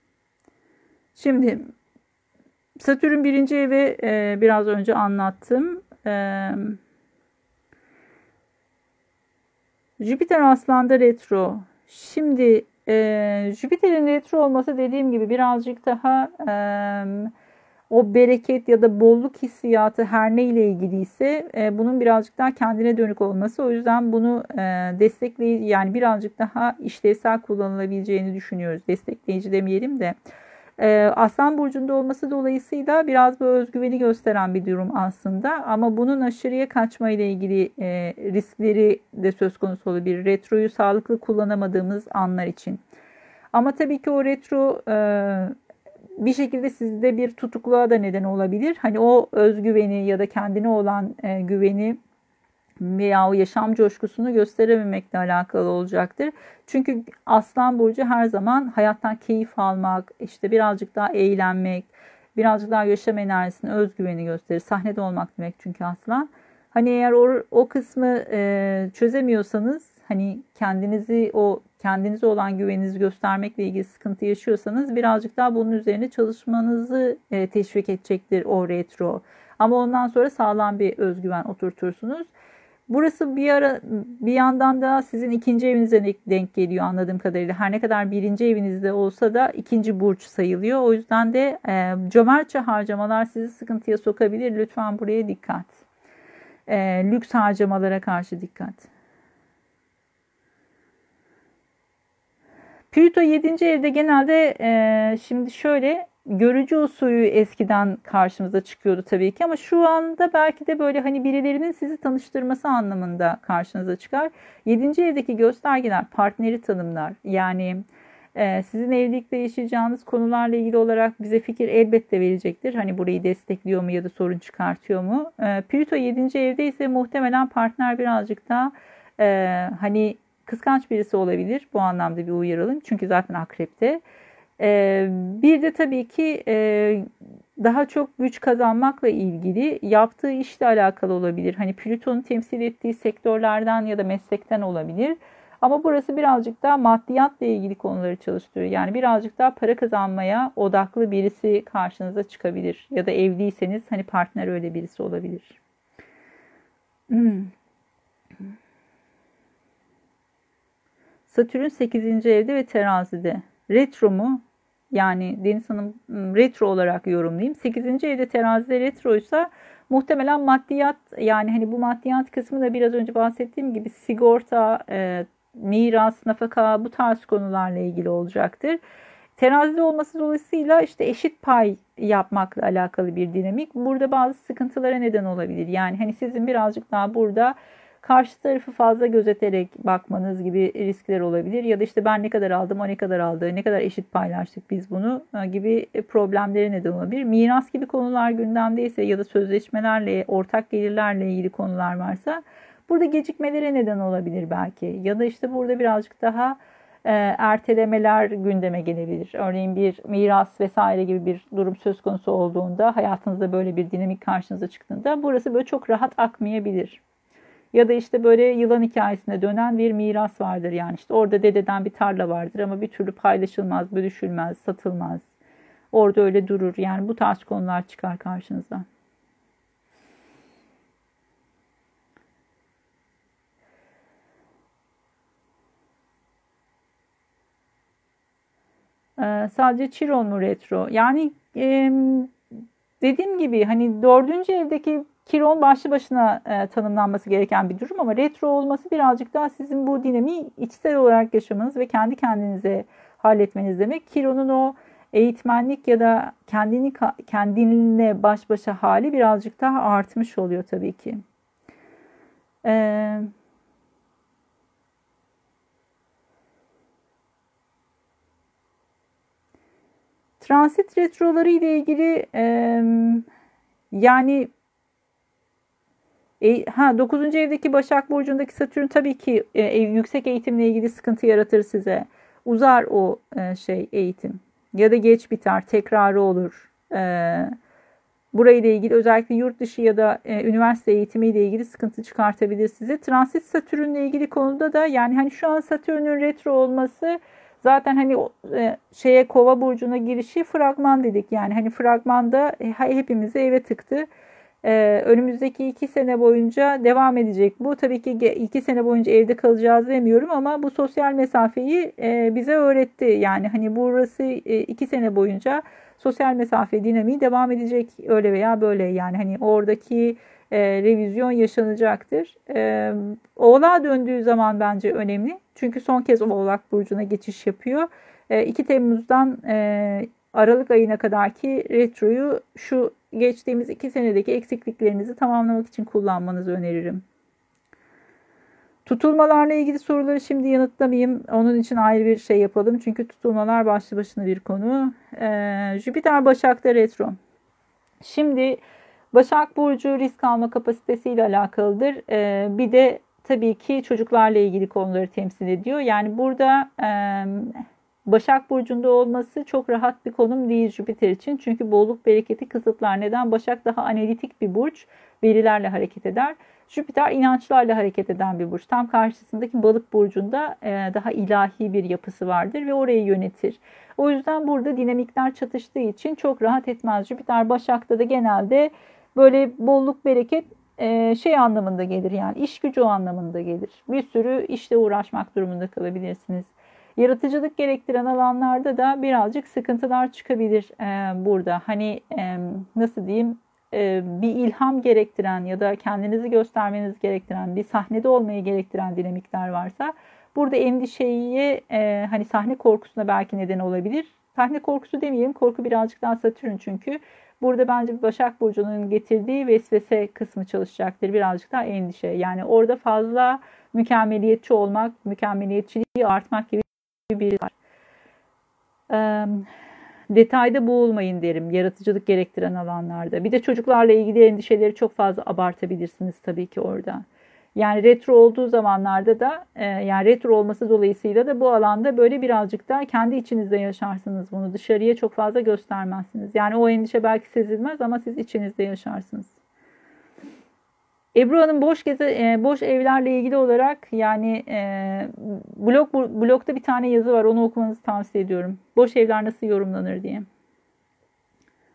Şimdi Satürn birinci evi e, biraz önce anlattım. E, Jüpiter Aslan'da retro. Şimdi e, Jüpiter'in retro olması dediğim gibi birazcık daha e, o bereket ya da bolluk hissiyatı her ne ile ilgiliyse e, bunun birazcık daha kendine dönük olması. O yüzden bunu e, destekleyici yani birazcık daha işlevsel kullanılabileceğini düşünüyoruz. Destekleyici demeyelim de. E, Aslan burcunda olması dolayısıyla biraz bu özgüveni gösteren bir durum aslında. Ama bunun aşırıya kaçma ile ilgili e, riskleri de söz konusu olabilir. Retroyu sağlıklı kullanamadığımız anlar için. Ama tabii ki o retro e, bir şekilde sizde bir tutukluğa da neden olabilir. Hani o özgüveni ya da kendine olan e, güveni veya o yaşam coşkusunu gösterememekle alakalı olacaktır. Çünkü Aslan Burcu her zaman hayattan keyif almak, işte birazcık daha eğlenmek, birazcık daha yaşam enerjisini, özgüveni gösterir. Sahnede olmak demek çünkü Aslan. Hani eğer o, o kısmı e, çözemiyorsanız, hani kendinizi o kendinize olan güveninizi göstermekle ilgili sıkıntı yaşıyorsanız birazcık daha bunun üzerine çalışmanızı e, teşvik edecektir o retro. Ama ondan sonra sağlam bir özgüven oturtursunuz. Burası bir ara bir yandan da sizin ikinci evinize denk geliyor anladığım kadarıyla. Her ne kadar birinci evinizde olsa da ikinci burç sayılıyor. O yüzden de e, cömertçe harcamalar sizi sıkıntıya sokabilir. Lütfen buraya dikkat. E, lüks harcamalara karşı dikkat. Plüto 7. evde genelde e, şimdi şöyle görücü usulü eskiden karşımıza çıkıyordu tabii ki ama şu anda belki de böyle hani birilerinin sizi tanıştırması anlamında karşınıza çıkar. 7. evdeki göstergeler partneri tanımlar. Yani e, sizin evlilikte yaşayacağınız konularla ilgili olarak bize fikir elbette verecektir. Hani burayı destekliyor mu ya da sorun çıkartıyor mu? E, Plüto 7. evde ise muhtemelen partner birazcık daha e, hani kıskanç birisi olabilir. Bu anlamda bir uyaralım. Çünkü zaten akrepte. Ee, bir de tabii ki e, daha çok güç kazanmakla ilgili yaptığı işle alakalı olabilir. Hani Plüton'un temsil ettiği sektörlerden ya da meslekten olabilir. Ama burası birazcık daha maddiyatla ilgili konuları çalıştırıyor. Yani birazcık daha para kazanmaya odaklı birisi karşınıza çıkabilir. Ya da evliyseniz hani partner öyle birisi olabilir. Hmm. Satürn 8. evde ve terazide. Retro mu? Yani Deniz Hanım retro olarak yorumlayayım. 8. evde terazide retroysa muhtemelen maddiyat yani hani bu maddiyat kısmı da biraz önce bahsettiğim gibi sigorta, e, miras, nafaka bu tarz konularla ilgili olacaktır. Terazide olması dolayısıyla işte eşit pay yapmakla alakalı bir dinamik. Burada bazı sıkıntılara neden olabilir. Yani hani sizin birazcık daha burada karşı tarafı fazla gözeterek bakmanız gibi riskler olabilir. Ya da işte ben ne kadar aldım, o ne kadar aldı, ne kadar eşit paylaştık biz bunu e, gibi problemlere neden olabilir. Miras gibi konular gündemdeyse ya da sözleşmelerle, ortak gelirlerle ilgili konular varsa burada gecikmelere neden olabilir belki. Ya da işte burada birazcık daha e, ertelemeler gündeme gelebilir. Örneğin bir miras vesaire gibi bir durum söz konusu olduğunda hayatınızda böyle bir dinamik karşınıza çıktığında burası böyle çok rahat akmayabilir. Ya da işte böyle yılan hikayesine dönen bir miras vardır. Yani işte orada dededen bir tarla vardır ama bir türlü paylaşılmaz, bölüşülmez, satılmaz. Orada öyle durur. Yani bu tarz konular çıkar karşınıza. Ee, sadece Chiron mu retro? Yani e, dediğim gibi hani dördüncü evdeki Kiron başlı başına e, tanımlanması gereken bir durum ama retro olması birazcık daha sizin bu dinamiği içsel olarak yaşamanız ve kendi kendinize halletmeniz demek. Kiron'un o eğitmenlik ya da kendini kendinle baş başa hali birazcık daha artmış oluyor tabii ki. Ee, transit retroları ile ilgili e, yani e, ha 9. evdeki Başak Burcu'ndaki Satürn tabii ki e, yüksek eğitimle ilgili sıkıntı yaratır size. Uzar o e, şey eğitim. Ya da geç biter, tekrarı olur. E, burayla ilgili özellikle yurt dışı ya da e, üniversite eğitimiyle ilgili sıkıntı çıkartabilir size. Transit Satürn'le ilgili konuda da yani hani şu an Satürn'ün retro olması zaten hani e, şeye Kova burcuna girişi fragman dedik. Yani hani fragmanda e, hepimizi eve tıktı. Ee, önümüzdeki iki sene boyunca devam edecek. Bu tabii ki iki sene boyunca evde kalacağız demiyorum ama bu sosyal mesafeyi e, bize öğretti. Yani hani burası e, iki sene boyunca sosyal mesafe dinamiği devam edecek öyle veya böyle. Yani hani oradaki e, revizyon yaşanacaktır. E, Oğlağa döndüğü zaman bence önemli. Çünkü son kez Oğlak Burcu'na geçiş yapıyor. E, 2 Temmuz'dan Aralık ayına kadarki retroyu şu geçtiğimiz iki senedeki eksikliklerinizi tamamlamak için kullanmanızı öneririm. Tutulmalarla ilgili soruları şimdi yanıtlamayayım. Onun için ayrı bir şey yapalım. Çünkü tutulmalar başlı başına bir konu. Ee, Jüpiter Başak'ta retro. Şimdi Başak Burcu risk alma kapasitesiyle alakalıdır. Ee, bir de tabii ki çocuklarla ilgili konuları temsil ediyor. Yani burada e, Başak Burcu'nda olması çok rahat bir konum değil Jüpiter için. Çünkü bolluk bereketi kısıtlar. Neden? Başak daha analitik bir burç. Verilerle hareket eder. Jüpiter inançlarla hareket eden bir burç. Tam karşısındaki balık burcunda e, daha ilahi bir yapısı vardır ve orayı yönetir. O yüzden burada dinamikler çatıştığı için çok rahat etmez. Jüpiter Başak'ta da genelde böyle bolluk bereket e, şey anlamında gelir yani iş gücü anlamında gelir. Bir sürü işte uğraşmak durumunda kalabilirsiniz. Yaratıcılık gerektiren alanlarda da birazcık sıkıntılar çıkabilir e, burada. Hani e, nasıl diyeyim e, bir ilham gerektiren ya da kendinizi göstermeniz gerektiren bir sahnede olmayı gerektiren dinamikler varsa burada endişeyi e, hani sahne korkusuna belki neden olabilir. Sahne korkusu demeyelim korku birazcık daha Satürn çünkü burada bence Başak Burcu'nun getirdiği vesvese kısmı çalışacaktır birazcık daha endişe. Yani orada fazla mükemmeliyetçi olmak, mükemmeliyetçiliği artmak gibi bir var. detayda boğulmayın derim yaratıcılık gerektiren alanlarda. Bir de çocuklarla ilgili endişeleri çok fazla abartabilirsiniz tabii ki orada. Yani retro olduğu zamanlarda da yani retro olması dolayısıyla da bu alanda böyle birazcık da kendi içinizde yaşarsınız bunu. Dışarıya çok fazla göstermezsiniz. Yani o endişe belki sezilmez ama siz içinizde yaşarsınız. Ebru Hanım boş gezi, e, boş evlerle ilgili olarak yani e, blog blogda bir tane yazı var. Onu okumanızı tavsiye ediyorum. Boş evler nasıl yorumlanır diye.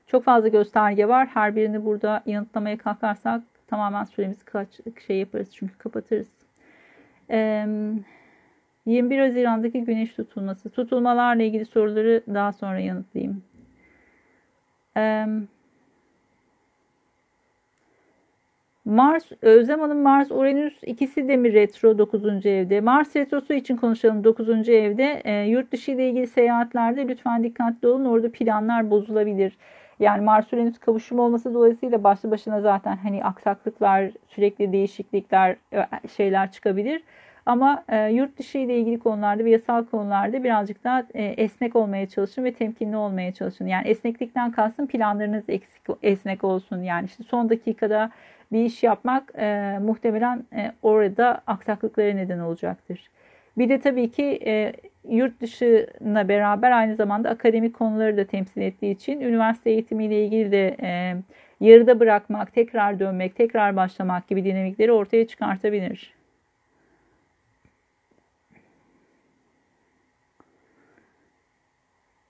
Çok fazla gösterge var. Her birini burada yanıtlamaya kalkarsak tamamen süremizi kaç şey yaparız çünkü kapatırız. E, 21 Haziran'daki güneş tutulması. Tutulmalarla ilgili soruları daha sonra yanıtlayayım. Eee Mars, Özlem Hanım Mars, Uranüs ikisi de mi retro 9. evde? Mars retrosu için konuşalım 9. evde. E, yurt dışı ile ilgili seyahatlerde lütfen dikkatli olun. Orada planlar bozulabilir. Yani Mars Uranüs kavuşumu olması dolayısıyla başlı başına zaten hani aksaklıklar, sürekli değişiklikler, e, şeyler çıkabilir. Ama e, yurt dışı ile ilgili konularda ve yasal konularda birazcık daha e, esnek olmaya çalışın ve temkinli olmaya çalışın. Yani esneklikten kalsın planlarınız eksik, esnek olsun. Yani işte son dakikada bir iş yapmak e, muhtemelen e, orada aksaklıklara neden olacaktır. Bir de tabii ki e, yurt dışına beraber aynı zamanda akademik konuları da temsil ettiği için üniversite eğitimiyle ilgili de e, yarıda bırakmak, tekrar dönmek, tekrar başlamak gibi dinamikleri ortaya çıkartabilir.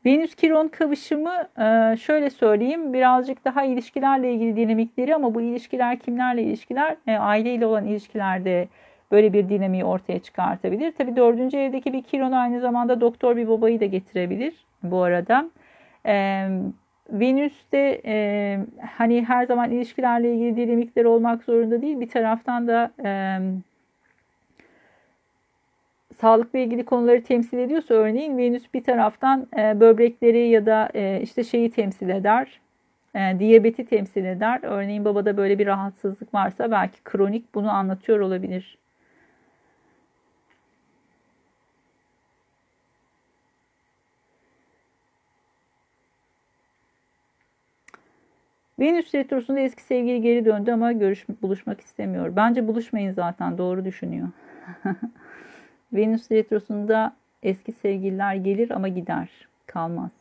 Venüs Kiron kavuşumu e, şöyle söyleyeyim birazcık daha ilişkilerle ilgili dinamikleri ama bu ilişkiler kimlerle ilişkiler? E, aileyle olan ilişkilerde böyle bir dinamiği ortaya çıkartabilir. Tabii dördüncü evdeki bir Kiron aynı zamanda doktor bir babayı da getirebilir bu arada. E, Venüs de hani her zaman ilişkilerle ilgili dinamikler olmak zorunda değil. Bir taraftan da sağlıkla ilgili konuları temsil ediyorsa örneğin Venüs bir taraftan e, böbrekleri ya da e, işte şeyi temsil eder. E, diyabeti temsil eder. Örneğin babada böyle bir rahatsızlık varsa belki kronik bunu anlatıyor olabilir. Venüs retrosunda eski sevgili geri döndü ama görüş, buluşmak istemiyor. Bence buluşmayın zaten doğru düşünüyor. Venüs retrosunda eski sevgililer gelir ama gider, kalmaz.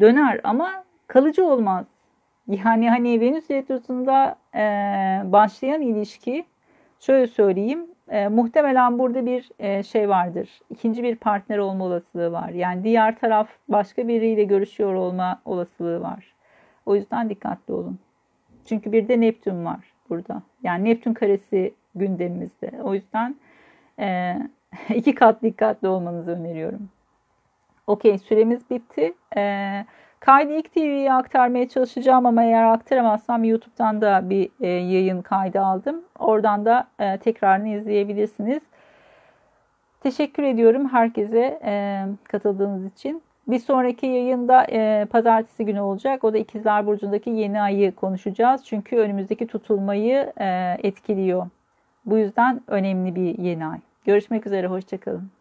Döner ama kalıcı olmaz. Yani hani Venüs retrosunda e, başlayan ilişki şöyle söyleyeyim e, muhtemelen burada bir e, şey vardır. İkinci bir partner olma olasılığı var. Yani diğer taraf başka biriyle görüşüyor olma olasılığı var. O yüzden dikkatli olun. Çünkü bir de Neptün var burada. Yani Neptün karesi gündemimizde. O yüzden e, iki kat dikkatli olmanızı öneriyorum. Okey süremiz bitti. E, kaydı ilk TV'ye aktarmaya çalışacağım ama eğer aktaramazsam YouTube'dan da bir e, yayın kaydı aldım. Oradan da e, tekrarını izleyebilirsiniz. Teşekkür ediyorum herkese e, katıldığınız için. Bir sonraki yayında e, pazartesi günü olacak. O da İkizler Burcu'ndaki yeni ayı konuşacağız. Çünkü önümüzdeki tutulmayı e, etkiliyor. Bu yüzden önemli bir yeni ay. Görüşmek üzere, hoşçakalın.